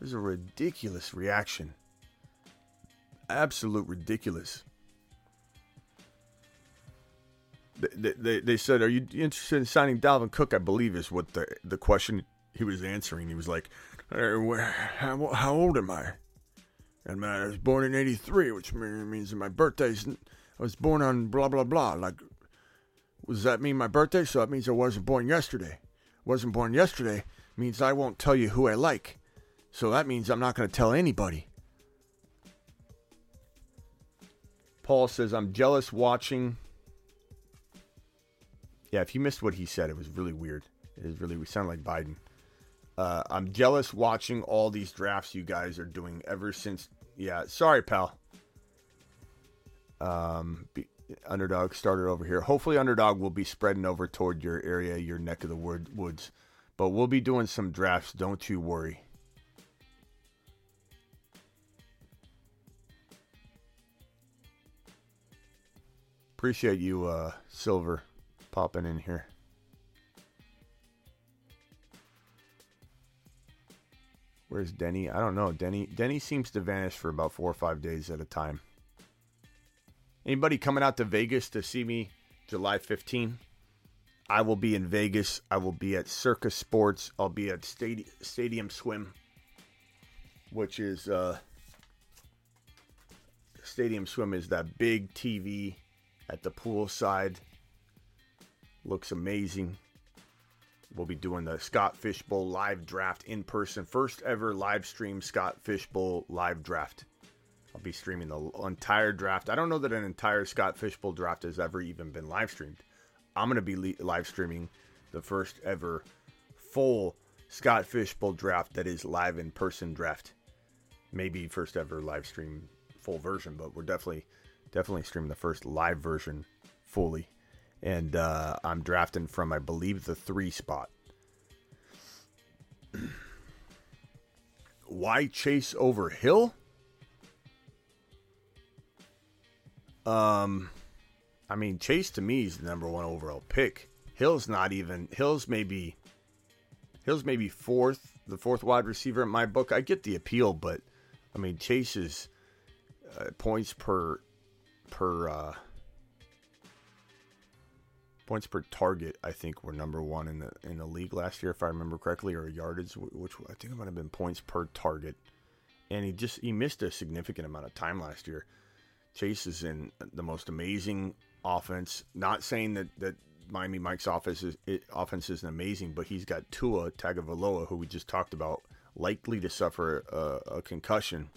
It was a ridiculous reaction. Absolute ridiculous. They, they, they said, Are you interested in signing Dalvin Cook? I believe is what the, the question he was answering. He was like, "Uh, how, how old am I? And man, I was born in 83, which means my birthday's. I was born on blah, blah, blah. Like, does that mean my birthday? So that means I wasn't born yesterday. Wasn't born yesterday means I won't tell you who I like. So that means I'm not going to tell anybody. Paul says, I'm jealous watching. Yeah, if you missed what he said, it was really weird. It is really, we sound like Biden. Uh, I'm jealous watching all these drafts you guys are doing ever since. Yeah, sorry, pal. Um, be, underdog started over here. Hopefully, underdog will be spreading over toward your area, your neck of the wood, woods. But we'll be doing some drafts. Don't you worry. Appreciate you, uh, Silver, popping in here. Where's Denny? I don't know. Denny Denny seems to vanish for about four or five days at a time. Anybody coming out to Vegas to see me July 15? I will be in Vegas. I will be at Circa Sports. I'll be at Stadium, Stadium Swim, which is uh, Stadium Swim is that big TV at the pool side. Looks amazing. We'll be doing the Scott Fishbowl live draft in person. First ever live stream Scott Fishbowl live draft. I'll be streaming the entire draft. I don't know that an entire Scott Fishbowl draft has ever even been live streamed. I'm going to be li- live streaming the first ever full Scott Fishbowl draft that is live in person draft. Maybe first ever live stream full version, but we're definitely definitely streaming the first live version fully. And uh, I'm drafting from, I believe, the three spot. [clears throat] Why chase over Hill? Um, I mean, Chase to me is the number one overall pick. Hill's not even. Hill's maybe Hill's maybe fourth, the fourth wide receiver in my book. I get the appeal, but I mean Chase's uh, points per per uh, points per target. I think were number one in the in the league last year, if I remember correctly, or yardage, which I think it might have been points per target. And he just he missed a significant amount of time last year. Chase is in the most amazing offense. Not saying that that Miami Mike's offense is it, offense isn't amazing, but he's got Tua Tagovailoa, who we just talked about, likely to suffer a, a concussion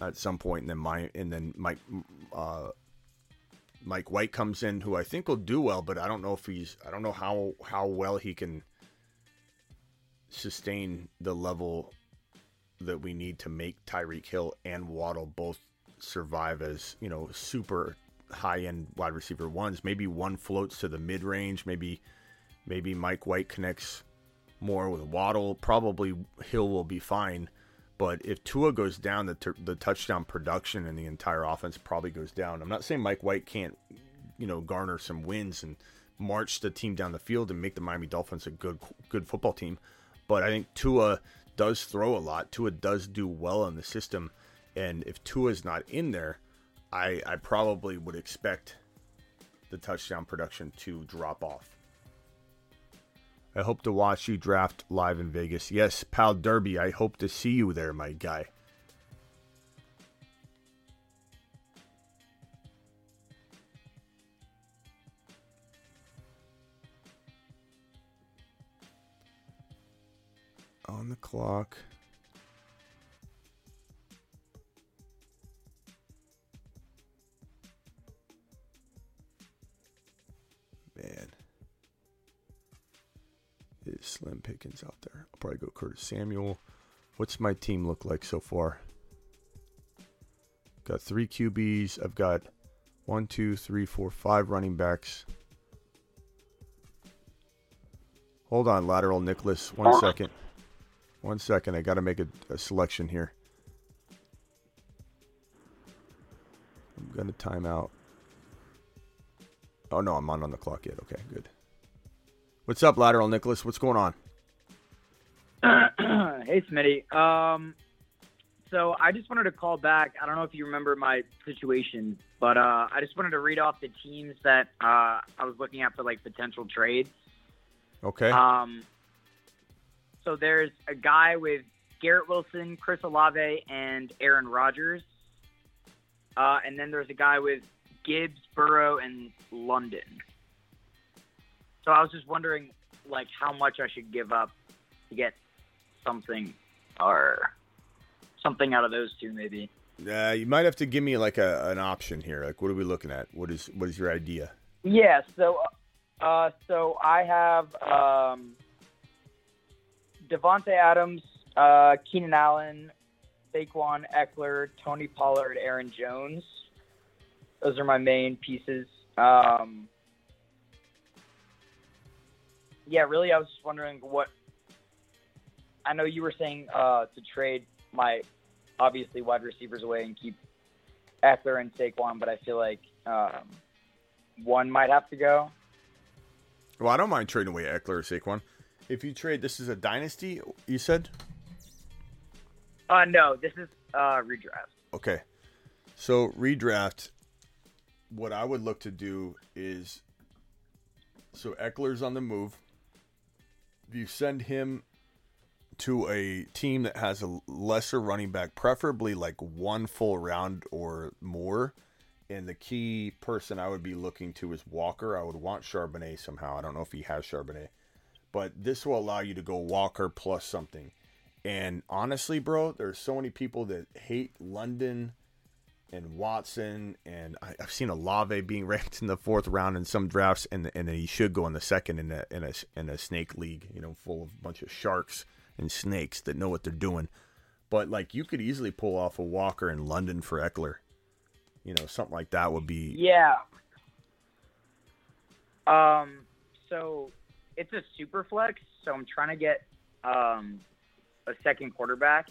at some point, and then my and then Mike uh, Mike White comes in, who I think will do well, but I don't know if he's I don't know how how well he can sustain the level that we need to make Tyreek Hill and Waddle both survive as you know super high end wide receiver ones. Maybe one floats to the mid range. Maybe maybe Mike White connects more with Waddle. Probably Hill will be fine. But if Tua goes down, the, t- the touchdown production and the entire offense probably goes down. I'm not saying Mike White can't, you know, garner some wins and march the team down the field and make the Miami Dolphins a good good football team. But I think Tua does throw a lot. Tua does do well in the system. And if Tua's not in there, I, I probably would expect the touchdown production to drop off. I hope to watch you draft live in Vegas. Yes, Pal Derby, I hope to see you there, my guy. On the clock. Slim pickings out there. I'll probably go Curtis Samuel. What's my team look like so far? Got three QBs. I've got one, two, three, four, five running backs. Hold on, lateral Nicholas. One second. One second. I got to make a, a selection here. I'm going to time out. Oh, no, I'm not on the clock yet. Okay, good. What's up, lateral Nicholas? What's going on? [clears throat]
hey, Smitty. Um, so I just wanted to call back. I don't know if you remember my situation, but uh, I just wanted to read off the teams that uh, I was looking at for like potential trades.
Okay.
Um, so there's a guy with Garrett Wilson, Chris Olave, and Aaron Rodgers. Uh, and then there's a guy with Gibbs, Burrow, and London. So I was just wondering, like, how much I should give up to get something or something out of those two, maybe.
Uh, you might have to give me like a, an option here. Like, what are we looking at? What is what is your idea?
Yeah. So, uh, so I have um, Davante Adams, uh, Keenan Allen, Saquon Ekeler, Tony Pollard, Aaron Jones. Those are my main pieces. Um, yeah, really, I was just wondering what. I know you were saying uh, to trade my obviously wide receivers away and keep Ekeler and Saquon, but I feel like um, one might have to go.
Well, I don't mind trading away Ekeler or Saquon. If you trade, this is a dynasty. You said.
Uh, no, this is uh, redraft.
Okay, so redraft. What I would look to do is, so Ekeler's on the move. You send him to a team that has a lesser running back, preferably like one full round or more. And the key person I would be looking to is Walker. I would want Charbonnet somehow. I don't know if he has Charbonnet, but this will allow you to go Walker plus something. And honestly, bro, there's so many people that hate London and Watson, and I, have seen Olave being [laughs] ranked in the fourth round in some drafts, and and he should go in the second in a in a in a snake league, you know, full of a bunch of sharks and snakes that know what they're doing. But like, you could easily pull off a Walker in London for Ekeler. You know, something like that would be.
Yeah. Um. So it's a super flex. So I'm trying to get um a second quarterback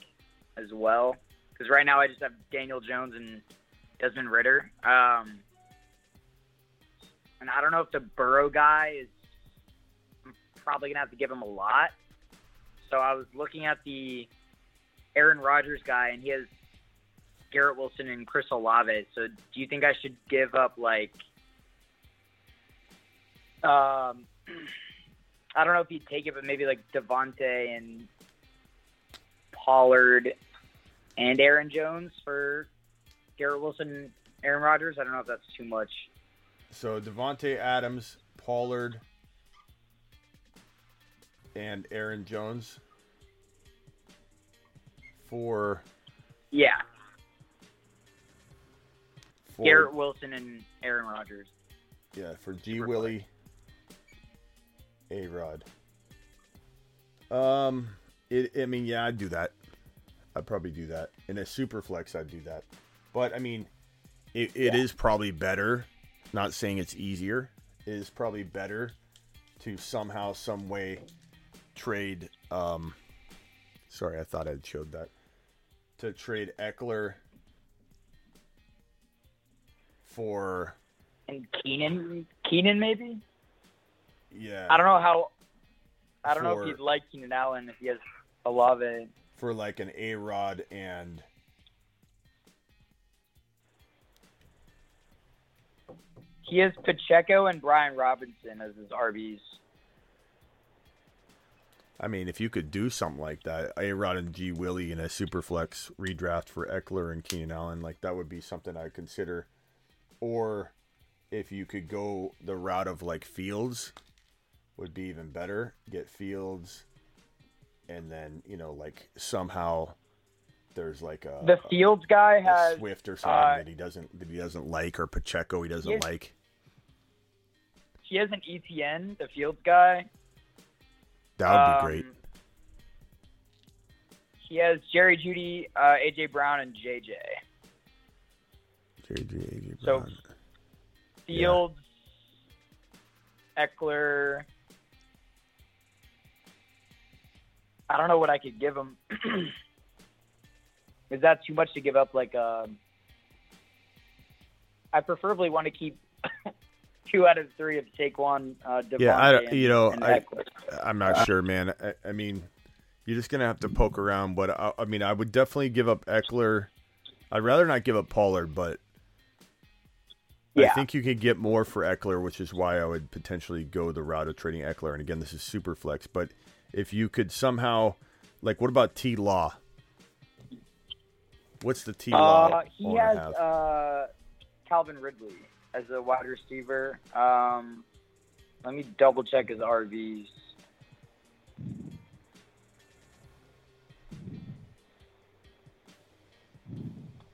as well because right now I just have Daniel Jones and Desmond Ridder. Um, and I don't know if the Burrow guy is. I'm probably gonna have to give him a lot. So I was looking at the Aaron Rodgers guy, and he has Garrett Wilson and Chris Olave. So do you think I should give up like? Um, [clears throat] I don't know if he'd take it, but maybe like Davante and Pollard and Aaron Jones for Garrett Wilson, and Aaron Rodgers. I don't know if that's too much.
So Davante Adams, Pollard, and Aaron Jones for
Yeah,
for
Garrett Wilson and Aaron Rodgers.
yeah for G Willie, A Rod. Um, it. I mean, yeah, I'd do that. I'd probably do that in a super flex. I'd do that, but I mean, it, it is probably better. Not saying it's easier. It is probably better to somehow, some way, trade. Um, sorry, I thought I'd showed that. To trade Ekeler for
And Keenan, Keenan maybe.
yeah.
I don't know how. I don't know if he'd like Keenan Allen if he has Olave.
For like an A Rod and
He has Pacheco and Brian Robinson as his RBs.
I mean, if you could do something like that, A Rod and G Willie in a super flex redraft for Ekeler and Keenan Allen, like that would be something I'd consider. Or if you could go the route of like Fields, would be even better. Get Fields, and then you know, like somehow there's like a,
The Fields guy
a
has
Swift or something
uh,
that he doesn't that he doesn't like, or Pacheco he doesn't
Yes.
like.
he has an Etienne. The Fields guy.
That would be
Um,
great.
He has Jerry Jeudy, uh, AJ Brown, and JJ.
JJ, AJ Brown.
so-
Brown.
Fields, Ekeler. I don't know what I could give him. [clears throat] Is that too much to give up? Like, um, I preferably want to keep [laughs] two out of three of Saquon, uh, Davante,
Yeah, I-
and,
you know, I, I'm not sure, man. I, I mean, you're just gonna have to poke around, but I, I mean, I would definitely give up Ekeler. I'd rather not give up Pollard, but I think you could get more for Ekeler, which is why I would potentially go the route of trading Ekeler. And again, this is super flex, but if you could somehow, like, what about T Law? What's the T Law?
Uh, he has uh, Calvin Ridley as a wide receiver. Um, let me double check his RVs.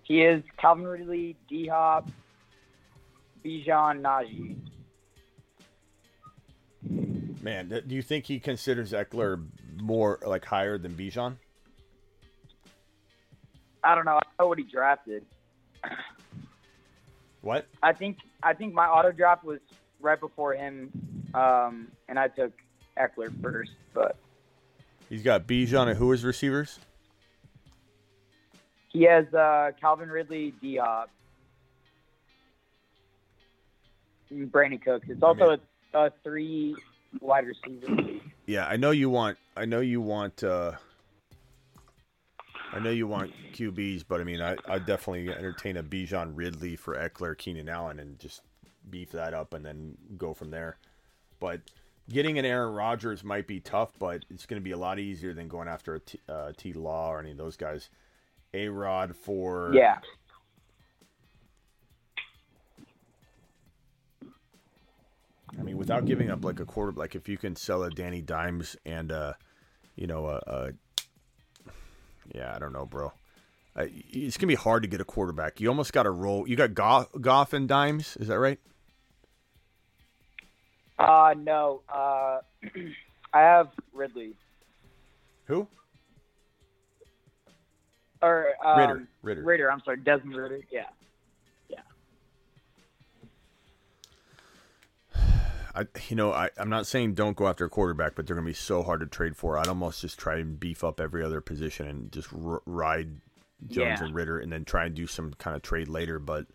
He is Calvin Ridley, D Hop, Bijan Najee.
Man, do you think he considers Ekeler more like higher than Bijan?
I don't know. I know what he drafted.
What?
I think I think my auto draft was right before him, um, and I took Ekeler first. But
He's got Bijan and who is receivers?
he has uh, Calvin Ridley, D Hop, Brandin Cooks. It's also a, a three wide receiver.
Yeah, I know you want. I know you want. uh I know you want QBs, but I mean, I I definitely entertain a Bijan Ridley for Ekeler, Keenan Allen, and just beef that up and then go from there. But getting an Aaron Rodgers might be tough, but it's going to be a lot easier than going after a T, uh, T Law or any of those guys. A Rod for
Yeah,
I mean, without giving up like a quarter, like if you can sell a Danny Dimes and uh, you know, a, a yeah, I don't know, bro. Uh, it's gonna be hard to get a quarterback. You almost got to roll. You got Goff, Goff and Dimes, is that right?
uh, no, uh, [clears throat] I have Ridley
Who?
or um,
Ridder. Ridder.
Ridder. I'm sorry, Desmond Ridder. Yeah,
I, you know, I, I'm not saying don't go after a quarterback, but they're gonna be so hard to trade for. I'd almost just try and beef up every other position and just r- ride Jones
Yeah.
and Ridder, and then try and do some kind of trade later. But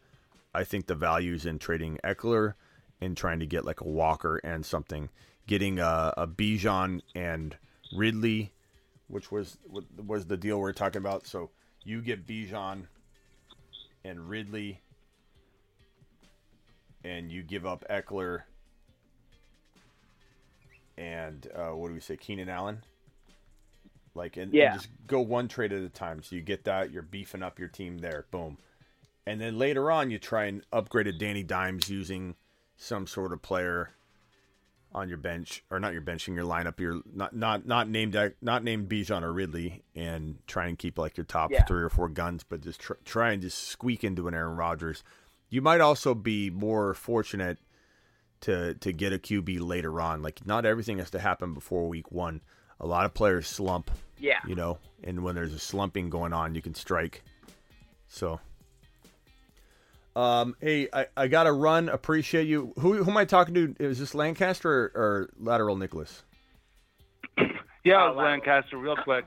I think the value is in trading Ekeler and trying to get like a Walker and something. getting a, a Bijan and Ridley, which was was the deal we are talking about. So you get Bijan and Ridley, and you give up Ekeler and uh, what do we say, Keenan Allen? Like, and,
Yeah.
and just go one trade at a time. So you get that, you're beefing up your team there. Boom. And then later on, you try and upgrade a Danny Dimes using some sort of player on your bench, or not your bench, in your lineup. You're not not not named not named Bijan or Ridley, and try and keep like your top
Yeah.
three or four guns, but just tr- try and just squeak into an Aaron Rodgers. You might also be more fortunate to to get a QB later on. Like not everything has to happen before week one. A lot of players slump,
Yeah.
you know, and when there's a slumping going on, you can strike. So, um, hey, I, I got to run. Appreciate you. Who, who am I talking to? Is this Lancaster or, or Lateral Nicholas? [coughs]
Yeah, it was
wow.
Lancaster. Real quick,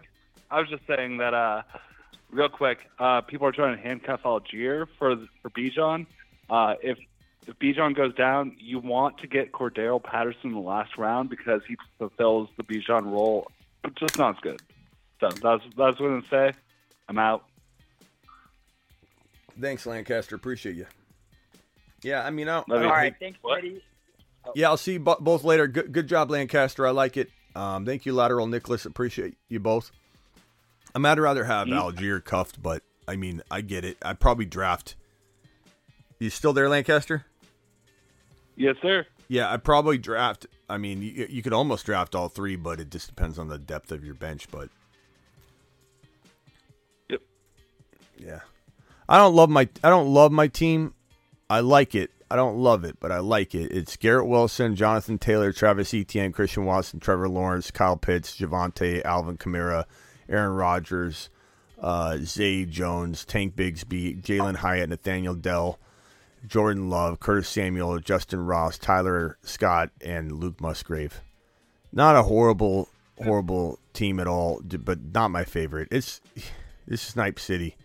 I was just saying that. Uh, real quick, uh, people are trying to handcuff Allgeier for for Bijan. Uh, if if Bijan goes down, you want to get Cordarrelle Patterson in the last round because he fulfills the Bijan role. It's just not as good. So that's that's what I'm gonna say. I'm out.
Thanks, Lancaster. Appreciate you. Yeah, I mean, I don't, I
Love
don't
you.
All
hate-
right. Thanks,
What?
Eddie.
Yeah, I'll see you both later. Good, good job, Lancaster. I like it. Um, thank you, Lateral Nicholas. Appreciate you both. I might rather have Allgeier cuffed, but I mean, I get it. I'd probably draft. You still there, Lancaster?
Yes, sir.
Yeah, I'd probably draft. I mean, you, you could almost draft all three, but it just depends on the depth of your bench. But
Yep.
yeah, I don't love my I don't love my team. I like it. I don't love it, but I like it. It's Garrett Wilson, Jonathan Taylor, Travis Etienne, Christian Watson, Trevor Lawrence, Kyle Pitts, Javonte, Alvin Kamara, Aaron Rodgers, uh, Zay Jones, Tank Bigsby, Jalin Hyatt, Nathaniel Dell, Jordan Love, Curtis Samuel, Justin Ross, Tyler Scott, and Luke Musgrave. Not a horrible, horrible team at all, but not my favorite. It's this is Snipe City.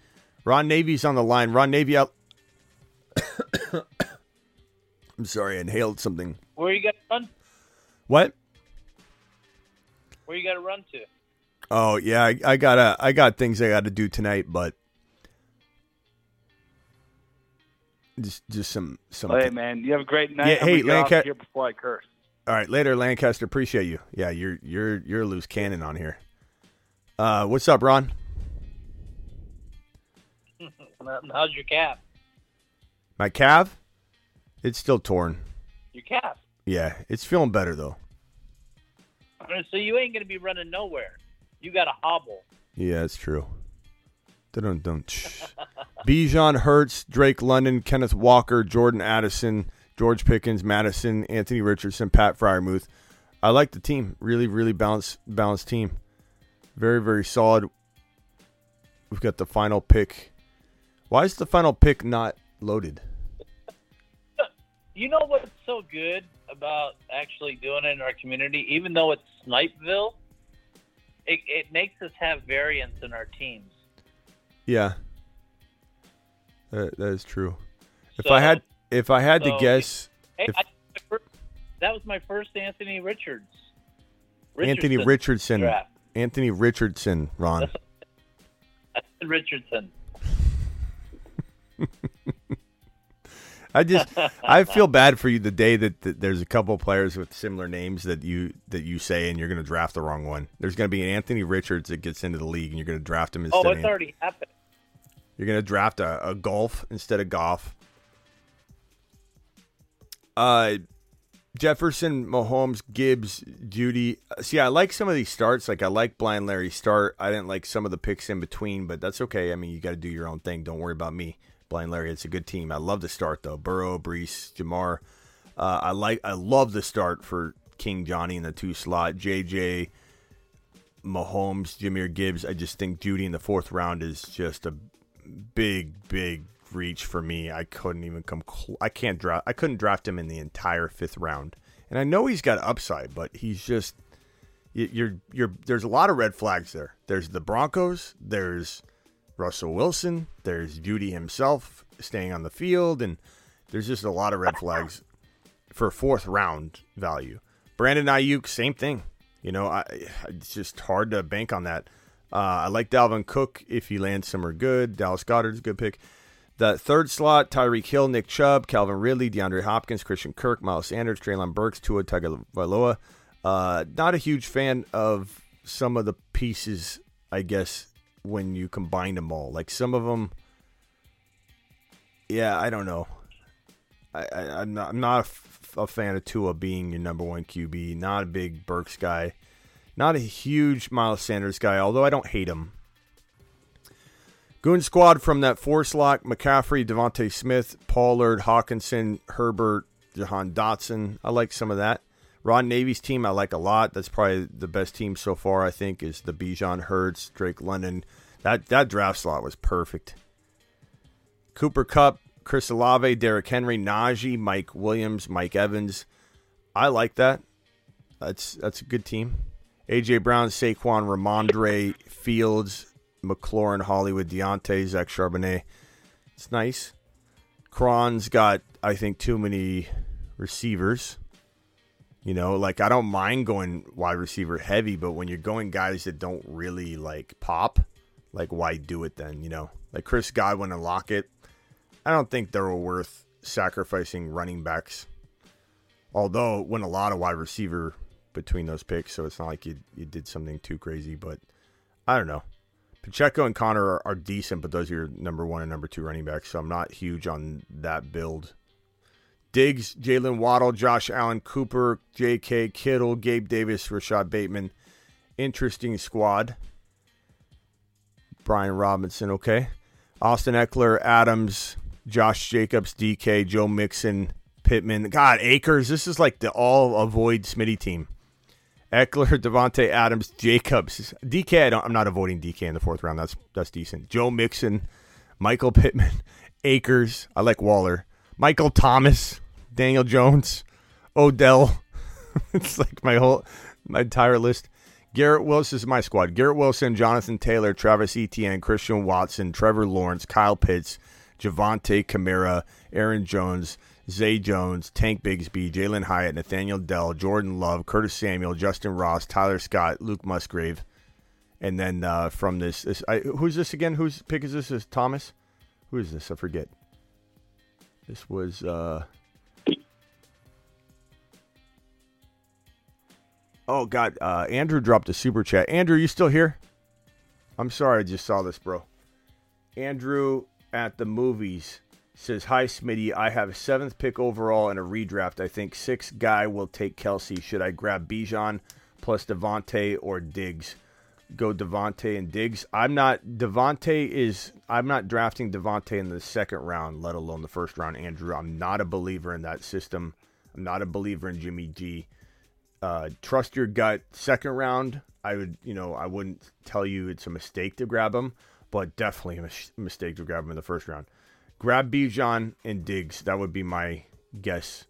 Ron Navy's on the line. Ron Navy out. [coughs] I'm sorry, I inhaled something.
Where you got to run?
What?
Where you got to run to?
Oh yeah, I, I gotta I got things I gotta do tonight, but just just some some.
Hey, man, you have a great night.
Yeah, hey,
get off
Lanca-
here before I curse.
All right, later, Lancaster. Appreciate you. Yeah, you're you're you're a loose cannon on here. Uh, what's up, Ron? [laughs]
How's your calf?
My calf? It's still torn.
Your calf.
Yeah, it's feeling better though.
So you ain't gonna be running nowhere. You got a hobble.
Yeah, it's true. Bijan Hurts, Drake London, Kenneth Walker, Jordan Addison, George Pickens, Mattison, Anthony Richardson, Pat Freiermuth. I like the team. Really, really balanced, balanced team. Very, very solid. We've got the final pick. Why is the final pick not loaded?
You know what's so good about actually doing it in our community, even though it's Snipeville, it, it makes us have variance in our teams.
Yeah, that, that is true. If
So-
I had, if I had to guess,
Hey,
If-
I, that was my first Anthony Richards.
Anthony
Richardson
Richardson,
draft.
Anthony Richardson, Ron. [laughs]
Richardson. [laughs]
I just I [laughs] feel bad for you the day that, that there's a couple players with similar names that you that you say and you're going to draft the wrong one. There's going to be an Anthony Richards that gets into the league and you're going to draft him instead.
Oh, it's already happened.
You're going to draft a, a golf instead of golf. Uh, Jefferson, Mahomes, Gibbs, Jeudy. See, I like some of these starts. Like I like Blind Larry start. I didn't like some of the picks in between, but that's okay. I mean, you got to do your own thing. Don't worry about me. Blind Larry, it's a good team. I love the start though. Burrow, Breece, Ja'Marr. Uh, I like. I love the start for King Johnny in the two slot. JJ, Mahomes, Jahmyr Gibbs. I just think Jeudy in the fourth round is just a big, big reach for me. I couldn't even come. Cl- I can't draft. I couldn't draft him in the entire fifth round. And I know he's got upside, but he's just you- you're you're. There's a lot of red flags there. There's the Broncos. There's Russell Wilson. There's Jeudy himself staying on the field, and there's just a lot of red flags for fourth round value. Brandon Aiyuk, same thing. You know, I, it's just hard to bank on that. Uh, I like Dalvin Cook if he lands somewhere good. Dallas Goedert's a good pick. The third slot, Tyreek Hill, Nick Chubb, Calvin Ridley, DeAndre Hopkins, Christian Kirk, Miles Sanders, Treylon Burks, Tua Tagovailoa. Uh, not a huge fan of some of the pieces, I guess, when you combine them all. Like some of them, yeah, I don't know. I, I, am not, I'm not a, f- a fan of Tua being your number one QB. Not a big Burks guy. Not a huge Miles Sanders guy, although I don't hate him. Goon squad from that four slot McCaffrey, DeVonta Smith, Pollard, Hockenson, Herbert, Jahan Dotson. I like some of that. Ron Navy's team I like a lot. That's probably the best team so far, I think, is the Bijan Hurts, Drake London. That that draft slot was perfect. Cooper Kupp, Chris Olave, Derrick Henry, Najee, Mike Williams, Mike Evans. I like that. That's that's a good team. AJ Brown, Saquon, Rhamondre, Fields, McLaurin, Hollywood, Diontae, Zach Charbonnet. It's nice. Cron's got, I think, too many receivers. You know, like I don't mind going wide receiver heavy, but when you're going guys that don't really like pop, like why do it then? You know, like Chris Godwin and Lockett. I don't think they're worth sacrificing running backs. Although when a lot of wide receiver between those picks, so it's not like you you did something too crazy. But I don't know. Pacheco and Connor are, are decent, but those are your number one and number two running backs, so I'm not huge on that build. Diggs, Jaylen Waddle, Josh Allen, Cooper, J.K. Kittle, Gabe Davis, Rashod Bateman. Interesting squad. Brian Robinson, okay. Austin Ekeler, Adams, Josh Jacobs, DK, Joe Mixon, Pittman. God, Akers. This is like the all avoid Smitty team. Ekeler, [laughs] Davante Adams, Jacobs, DK. I am not avoiding DK in the fourth round. That's that's decent. Joe Mixon, Michael Pittman, [laughs] Akers. I like Waller. Michael Thomas, Daniel Jones, Odell. [laughs] it's like my whole my entire list. Garrett Wilson is my squad. Garrett Wilson, Jonathan Taylor, Travis Etienne, Christian Watson, Trevor Lawrence, Kyle Pitts, Javonte Kamara, Aaron Jones, Zay Jones, Tank Bigsby, Jalin Hyatt, Nathaniel Dell, Jordan Love, Curtis Samuel, Justin Ross, Tyler Scott, Luke Musgrave, and then uh, from this, this I, who's this again? Whose pick is this? Is Thomas? Who is this? I forget. This was. Uh... Oh God, uh, Andrew dropped a super chat. Andrew, you still here? I'm sorry, I just saw this, bro. Andrew at the movies says, Hi, Smitty. I have seventh pick overall in a redraft. I think six guy will take Kelce. Should I grab Bijan plus Davante or Diggs? Go Davante and Diggs. I'm not Davante is I'm not drafting Davante in the second round, let alone the first round, Andrew. I'm not a believer in that system. I'm not a believer in Jimmy G. Uh, trust your gut. Second round, I would, you know, I wouldn't tell you it's a mistake to grab him, but definitely a mis- mistake to grab him in the first round grab Bijan and Diggs. That would be my guess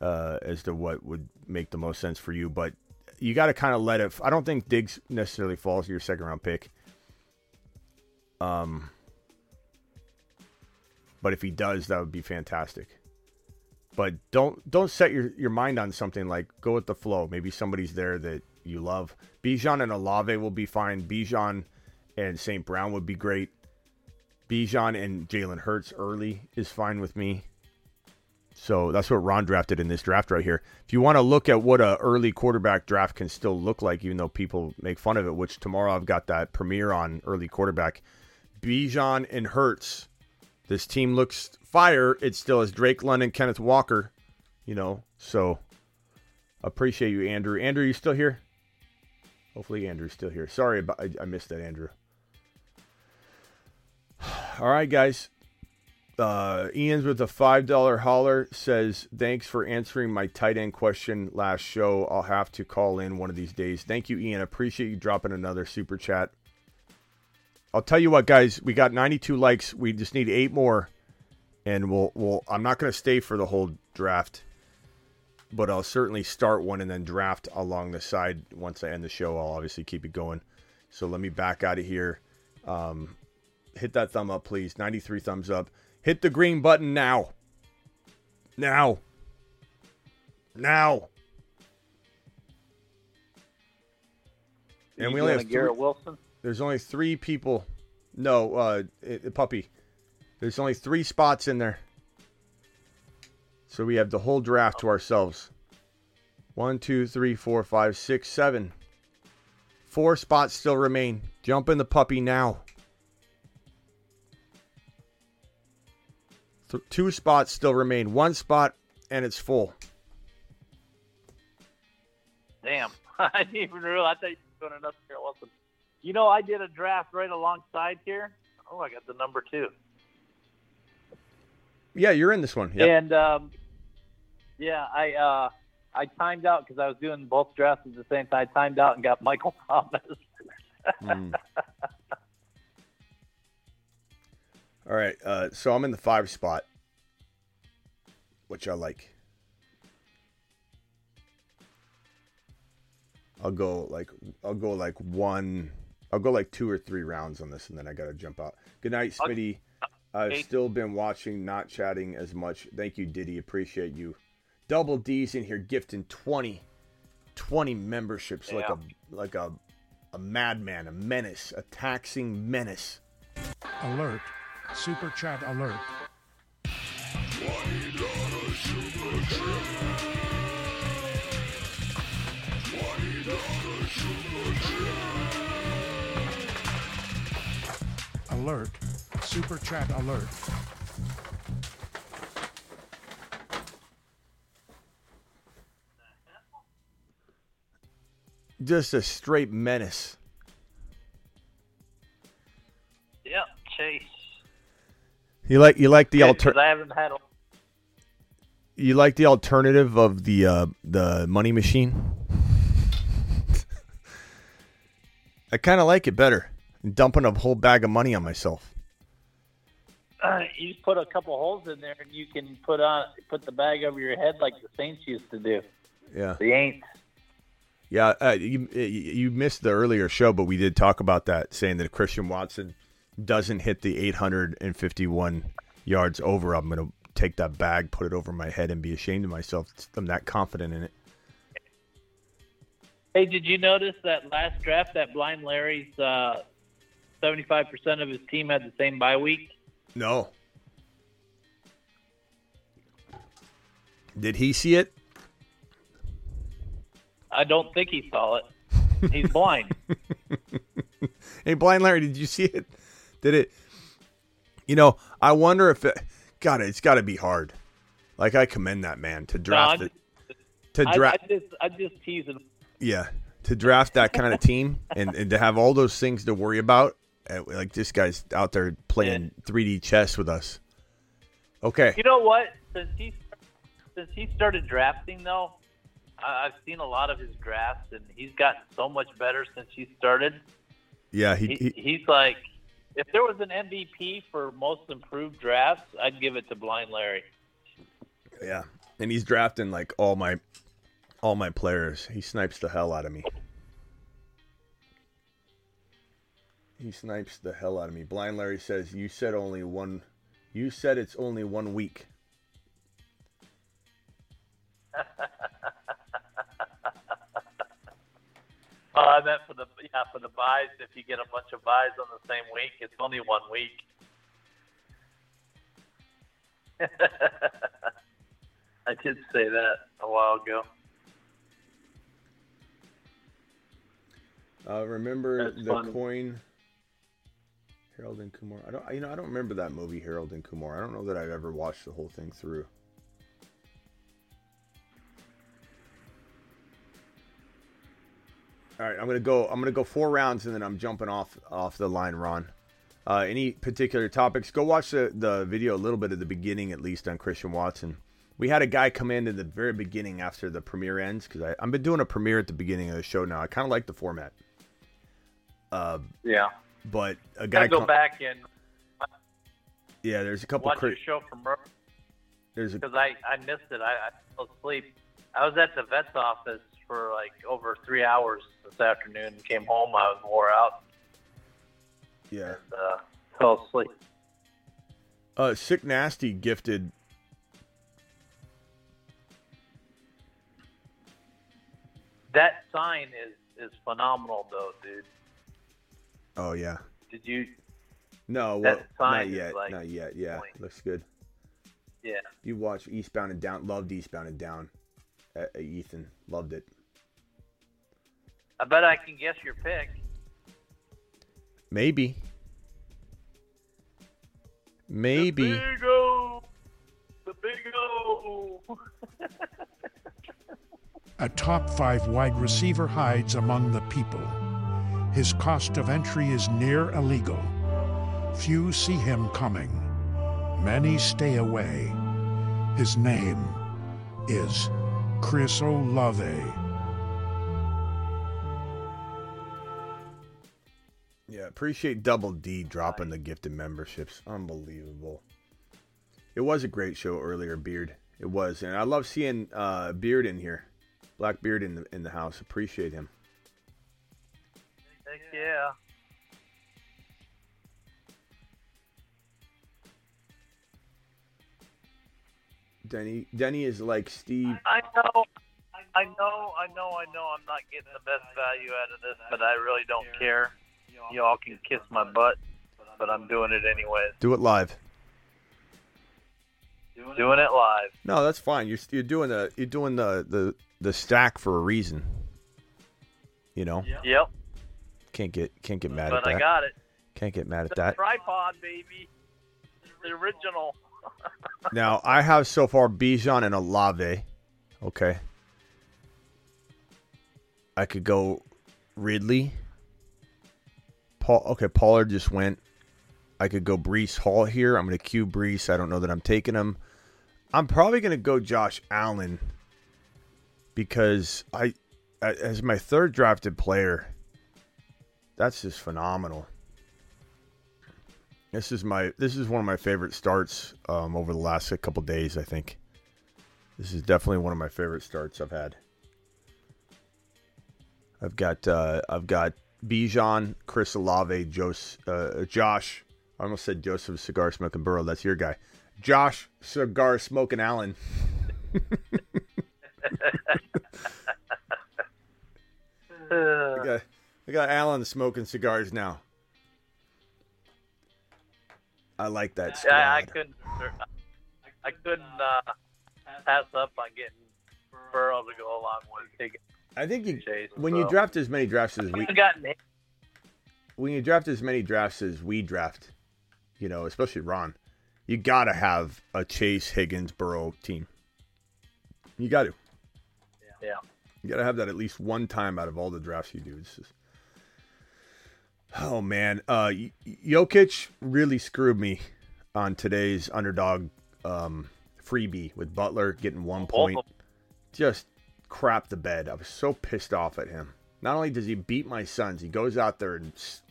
uh, as to what would make the most sense for you. But you got to kind of let it. I don't think Diggs necessarily falls to your second round pick. Um, but if he does, that would be fantastic. But don't don't set your, your mind on something like go with the flow. Maybe somebody's there that you love. Bijan and Olave will be fine. Bijan and St. Brown would be great. Bijan and Jalen Hurts early is fine with me. So that's what Ron drafted in this draft right here. If you want to look at what a early quarterback draft can still look like, even though people make fun of it, which tomorrow I've got that premiere on early quarterback. Bijan and Hurts. This team looks fire. It still has Drake London, Kenneth Walker, you know. So appreciate you, Andrew. Andrew, you still here? Hopefully Andrew's still here. Sorry about I, I missed that, Andrew. All right, guys. Uh, Ian's with a five dollar holler says thanks for answering my tight end question last show. I'll have to call in one of these days. Thank you, Ian. Appreciate you dropping another super chat. I'll tell you what, guys. We got 92 likes. We just need eight more, and we'll we'll. I'm not going to stay for the whole draft, but I'll certainly start one and then draft along the side once I end the show. I'll obviously keep it going. So let me back out of here. Um, hit that thumb up, please. 93 thumbs up. Hit the green button now. Now. Now. And we only have
Garrett
three-
Wilson.
There's only three people. No, uh, it, it- puppy. There's only three spots in there. So we have the whole draft to ourselves. One, two, three, four, five, six, seven. Four spots still remain. Jump in the puppy now. Th- two spots still remain. One spot, and it's full.
Damn, [laughs] I didn't even realize. I thought you were doing another Garrett Wilson. You know, I did a draft right alongside here. Oh, I got the number two.
Yeah, you're in this one. Yeah.
And um, yeah, I uh, I timed out because I was doing both drafts at the same time. I timed out and got Michael [laughs] Thomas.
Mm. All right, uh, so I'm in the five spot, which I like. I'll go like I'll go like one. I'll go like two or three rounds on this, and then I gotta jump out. Good night, Smitty. I've still been watching, not chatting as much. Thank you, Diddy. Appreciate you. Double D's in here gifting 20, 20 memberships like a like a a madman, a menace, a taxing menace.
Alert. Super chat alert. Alert. Super chat alert.
Just a straight menace.
yep, Chase.
You like you like the
Good,
alter
'cause I haven't had. A,
you like the alternative of the uh, the money machine. I kind of like it better. Dumping a whole bag of money on myself.
uh, you just put a couple holes in there, and you can put on put the bag over your head like the Saints used to do.
Yeah,
The Aints.
yeah. Uh, you- you missed the earlier show, but we did talk about that, saying that Christian Watson doesn't hit the 851 yards over, I'm gonna take that bag, put it over my head, and be ashamed of myself. I'm that confident in it.
Hey, did you notice that last draft that Blind Larry's uh, seventy-five percent of his team had the same bye week?
No. Did he see it?
I don't think he saw it. He's blind. [laughs]
Hey, Blind Larry, did you see it? Did it? You know, I wonder if it. God, it's got to be hard. Like I commend that man to draft
No,
it. To draft,
I just, I just teasing.
yeah, to draft that kind of team and, and to have all those things to worry about. uh, Like this guy's out there playing 3D chess with us. Okay,
You know what? Since he since he started drafting, though, I, I've seen a lot of his drafts, and he's gotten so much better since he started.
yeah,
He,
he, he
he's like, if there was an MVP for most improved drafts, I'd give it to Blind Larry.
yeah, and he's drafting like all my all my players. He snipes the hell out of me. He snipes the hell out of me. Blind Larry says, "You said only one. You said it's only one week." [laughs]
Oh, I meant for the yeah for the byes. If you get a bunch of byes on the same week, it's only one week. [laughs] I did say that a while ago.
Uh, remember
That's
the
funny.
coin? Harold and Kumar. I don't. You know, I don't remember that movie, Harold and Kumar. I don't know that I've ever watched the whole thing through. All right, I'm gonna go. I'm gonna go four rounds, and then I'm jumping off off the line, Ron. Uh, any particular topics? Go watch the the video a little bit at the beginning, at least on Christian Watson. We had a guy come in at the very beginning after the premiere ends because I've been doing a premiere at the beginning of the show now. I kind of like the format. Uh,
Yeah,
but a guy
I go
come-
back and
Yeah, there's a couple.
watch your show from
there's a
because I I missed it. I, I fell asleep. I was at the vet's office for like over three hours this afternoon. Came home, I was wore out.
yeah.
Uh, fell asleep.
Uh, sick nasty gifted.
That sign is is phenomenal, though, dude.
Oh yeah.
Did you?
No, well,
sign
not yet.
like
not yet. Yeah,
point.
looks good.
Yeah.
You watch Eastbound and Down. Loved Eastbound and Down. Uh, Ethan loved it.
I bet I can guess your pick.
Maybe. Maybe.
The big O. The Big O.
A top five wide receiver hides among the people. His cost of entry is near illegal. Few see him coming. Many stay away. His name is Chris Olave.
Appreciate Double D dropping the gifted memberships. Unbelievable. It was a great show earlier, Beard. It was, and I love seeing uh, Beard in here, Black Beard in the in the house. Appreciate him.
Heck yeah.
Denny Denny is like Steve.
I know. I know. I know. I know. I'm not getting the best value out of this, but I really don't care. Y'all can kiss my butt, but I'm doing it anyways.
Do it live.
Doing it live.
No, that's fine. You're you're doing the you're doing the the the stack for a reason. You know,
Yep.
can't get can't get mad at
But
that.
I got it.
Can't get mad at
The
that.
tripod, baby. The original. [laughs]
Now I have so far Bijan and Olave. Okay. I could go Ridley. Paul. Okay, Pollard just went. I could go Breece Hall here. I'm going to cue Breece. I don't know that I'm taking him. I'm probably going to go Josh Allen because I, as my third drafted player, that's just phenomenal. This is my this is one of my favorite starts um, over the last couple days. I think this is definitely one of my favorite starts I've had. I've got uh, I've got Bijan, Chris Olave, uh, Josh. I almost said Joseph Cigar Smoking Burrow. That's your guy. Josh Cigar Smoking Allen. I got, got Allen smoking cigars now. I like that squad.
I, I couldn't. I couldn't uh, pass up on getting Burrow to go along with taking.
I think you when you draft as many drafts as we when you draft as many drafts as we draft, you know, especially Ron, you gotta have a Chase Higgins Burrow team. You got to.
Yeah.
You gotta have that at least one time out of all the drafts you do. Just, oh man, uh, Y- Jokic really screwed me on today's underdog um, freebie with Butler getting one point. Just crap the bed. I was so pissed off at him. Not only does he beat my sons, he goes out there and s-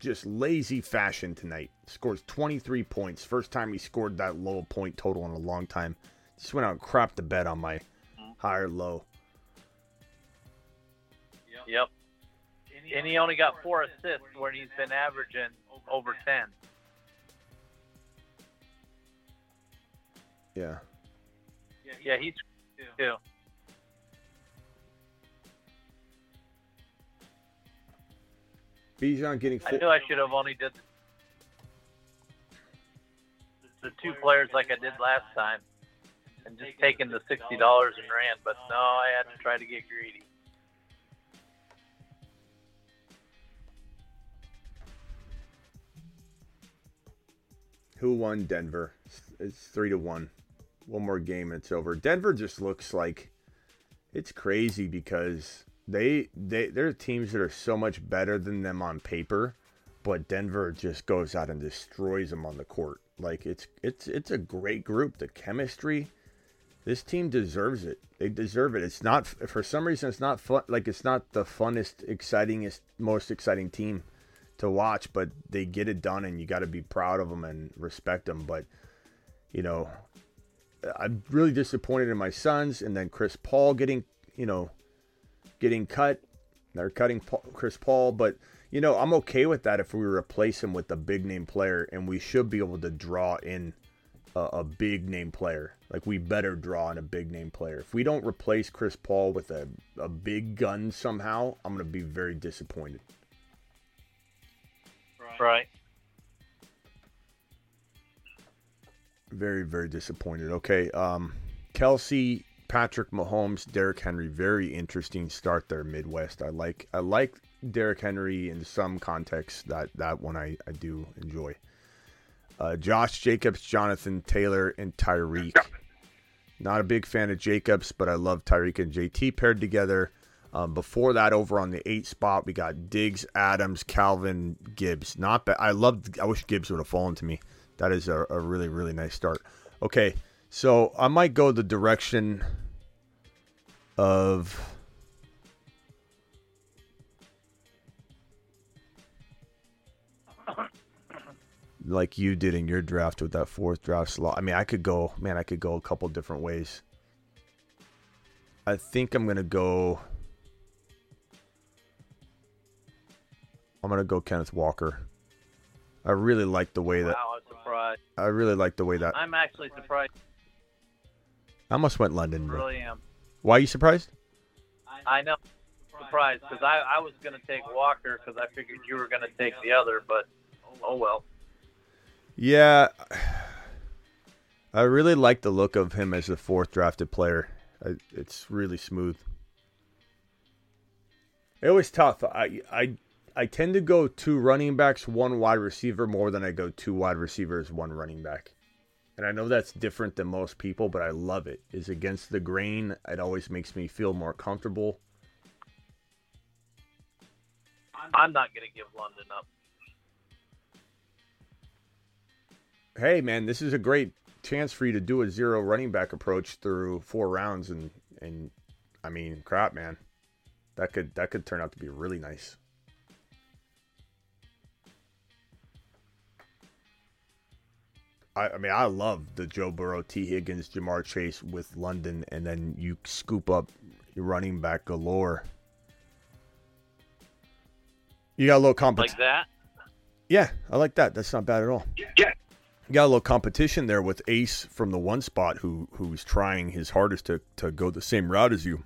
just lazy fashion tonight. Scores 23 points. First time he scored that low point total in a long time. Just went out and crapped the bed on my higher low.
Yep. And he only got four assists when he's been averaging over ten.
Yeah.
Yeah, he's too.
Bijan getting
I knew I should have only did the two players like I did last time, and just taken the sixty dollars and ran. But no, I had to try to get greedy.
Who won Denver? It's three to one. One more game and it's over. Denver just looks like it's crazy because they they there are teams that are so much better than them on paper, but Denver just goes out and destroys them on the court. Like it's it's it's a great group. The chemistry, this team deserves it. They deserve it. It's not for some reason it's not fun. Like it's not the funnest, excitingest, most exciting team to watch, but they get it done, and you got to be proud of them and respect them. But you know, I'm really disappointed in my sons, and then Chris Paul getting you know getting cut. They're cutting Paul, Chris Paul, but you know I'm okay with that if we replace him with a big name player, and we should be able to draw in a, a big name player. Like we better draw in a big name player. If we don't replace Chris Paul with a, a big gun somehow, I'm gonna be very disappointed.
Right.
Very, very disappointed. Okay. Um, Kelce, Patrick Mahomes, Derrick Henry. Very interesting start there, Midwest. I like I like Derrick Henry in some contexts. That that one I, I do enjoy. Uh, Josh Jacobs, Jonathan Taylor, and Tyreek. Not a big fan of Jacobs, but I love Tyreek and JT paired together. Um, before that, over on the eight spot, we got Diggs, Adams, Calvin, Gibbs. Not bad. I love. I wish Gibbs would have fallen to me. That is a, a really really nice start. Okay, so I might go the direction of. Like you did in your draft with that fourth draft slot. I mean, I could go, man, I could go a couple different ways. I think I'm going to go. I'm going to go Kenneth Walker. I really like the way that.
Wow.
I really like the way that.
I'm actually surprised.
I almost went London. Bro.
really am.
Why are you surprised?
I know. Surprised because I, I was going to take Walker because I figured you were going to take the other, but oh well.
Yeah, I really like the look of him as the fourth drafted player. I, it's really smooth. It was tough. I I I tend to go two running backs, one wide receiver more than I go two wide receivers, one running back. And I know that's different than most people, but I love it. It's against the grain. It always makes me feel more comfortable.
I'm not going to give London up.
hey man, this is a great chance for you to do a zero running back approach through four rounds and and I mean crap man. That could that could turn out to be really nice. I, I mean I love the Joe Burrow, T. Higgins, Ja'Marr Chase with London and then you scoop up your running back galore. You got a little competition.
Like that?
Yeah, I like that. That's not bad at all.
Yeah.
You got a little competition there with Ace from the one spot who who's trying his hardest to, to go the same route as you.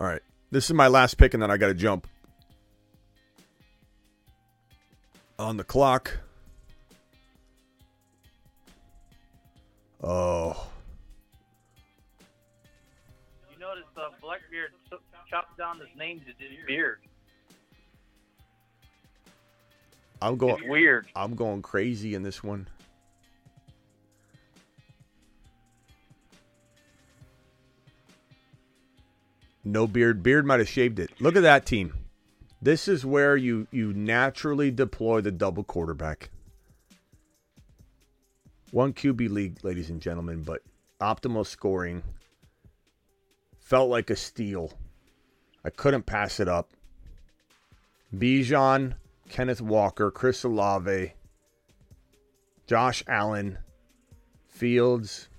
All right. This is my last pick and then I gotta jump. On the clock. Oh.
You notice uh, Blackbeard ch- chopped down his name to his beard.
I'm going
It's weird.
I'm going crazy in this one. No beard. Beard might have shaved it. Look at that team. This is where you you naturally deploy the double quarterback. One QB league, ladies and gentlemen, but optimal scoring. Felt like a steal. I couldn't pass it up. Bijan, Kenneth Walker, Chris Olave, Josh Allen, Fields.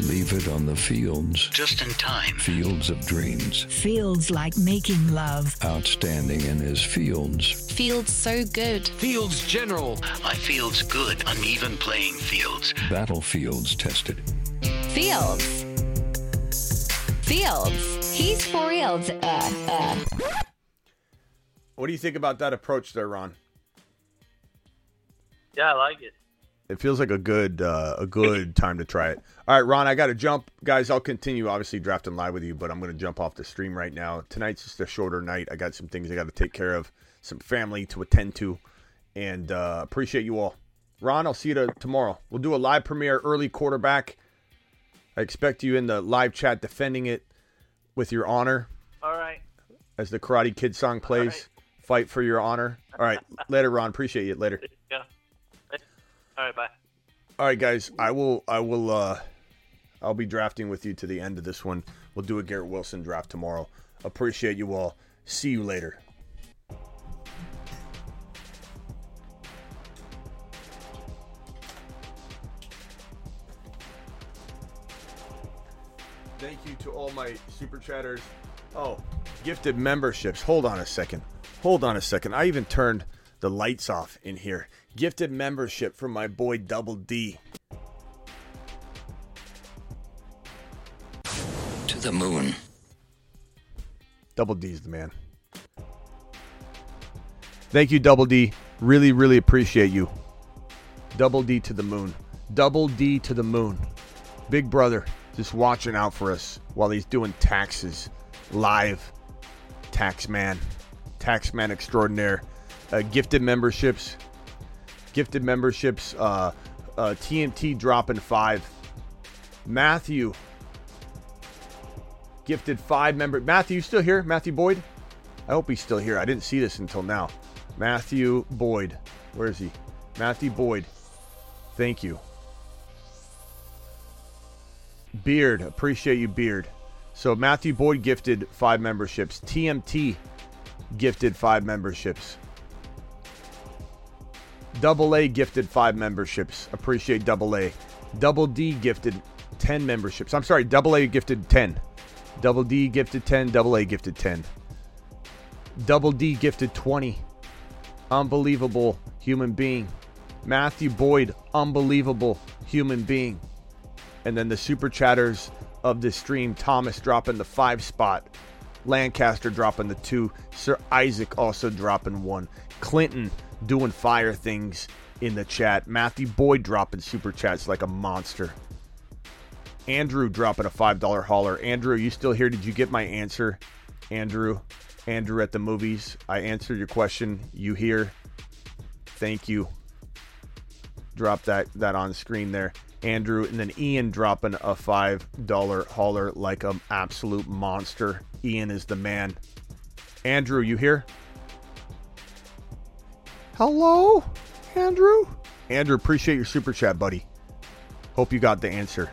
Leave it on the fields.
Just in time.
Fields of dreams.
Fields like making love.
Outstanding in his fields.
Fields so good.
Fields General. My field's good. Uneven playing fields.
Battlefields tested.
Fields. Fields. He's for reals. Uh, uh.
What do you think about that approach there, Ron?
Yeah, I like it.
It feels like a good uh, a good time to try it. All right, Ron, I got to jump, guys. I'll continue obviously drafting live with you, but I'm going to jump off the stream right now. Tonight's just a shorter night. I got some things I got to take care of, some family to attend to, and uh, appreciate you all. Ron, I'll see you to, tomorrow. We'll do a live premiere early quarterback. I expect you in the live chat defending it with your honor
All right.
as the Karate Kid song plays. Fight for your honor. All right, later, Ron. Appreciate you. Later.
Yeah. All right, bye.
All right, guys. I will. I will. uh I'll be drafting with you to the end of this one. We'll do a Garrett Wilson draft tomorrow. Appreciate you all. See you later. Thank you to all my super chatters. Oh, gifted memberships. Hold on a second. Hold on a second. I even turned the lights off in here. Gifted membership from my boy Double D.
To the moon.
Double D's the man. Thank you, Double D. Really, really appreciate you. Double D to the moon. Double D to the moon. Big brother just watching out for us while he's doing taxes live. Tax man. Tax man extraordinaire. Uh, gifted memberships. Gifted memberships. Uh, uh, TMT dropping five. Matthew. Gifted five member. Matthew, you still here? Matthew Boyd? I hope he's still here. I didn't see this until now. Matthew Boyd. Where is he? Matthew Boyd. Thank you. Beard. Appreciate you, Beard. So Matthew Boyd gifted five memberships. TMT gifted five memberships. Double A gifted five memberships. Appreciate Double A. Double D gifted 10 memberships. I'm sorry, Double A gifted 10. Double D gifted 10. Double A gifted 10. Double D gifted 20. Unbelievable human being. Matthew Boyd, unbelievable human being. And then the super chatters of this stream Thomas dropping the five spot, Lancaster dropping the two, Sir Isaac also dropping one, Clinton doing fire things in the chat, Matthew Boyd dropping super chats like a monster. Andrew dropping a $5 hauler. Andrew, you still here? Did you get my answer? Andrew, Andrew at the movies. I answered your question. You here? Thank you. Drop that that on screen there. Andrew and then Ian dropping a $5 hauler like an absolute monster. Ian is the man. Andrew, you here? Hello? Andrew? Andrew, appreciate your super chat, buddy. Hope you got the answer.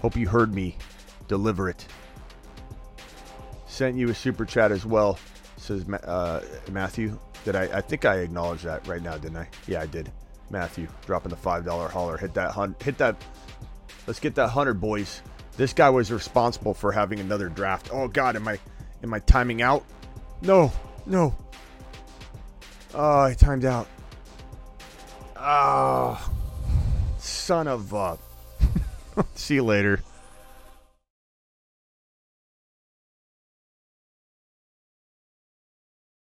Hope you heard me deliver it. Sent you a super chat as well, says uh, Matthew. Did I? I think I acknowledged that right now, didn't I? Yeah, I did. Matthew dropping the five dollar hauler. Hit that hun- Hit that. Let's get that hundred, boys. This guy was responsible for having another draft. Oh God, am I? Am I timing out? No, no. Oh, I timed out. Oh, son of a. [laughs] See you later.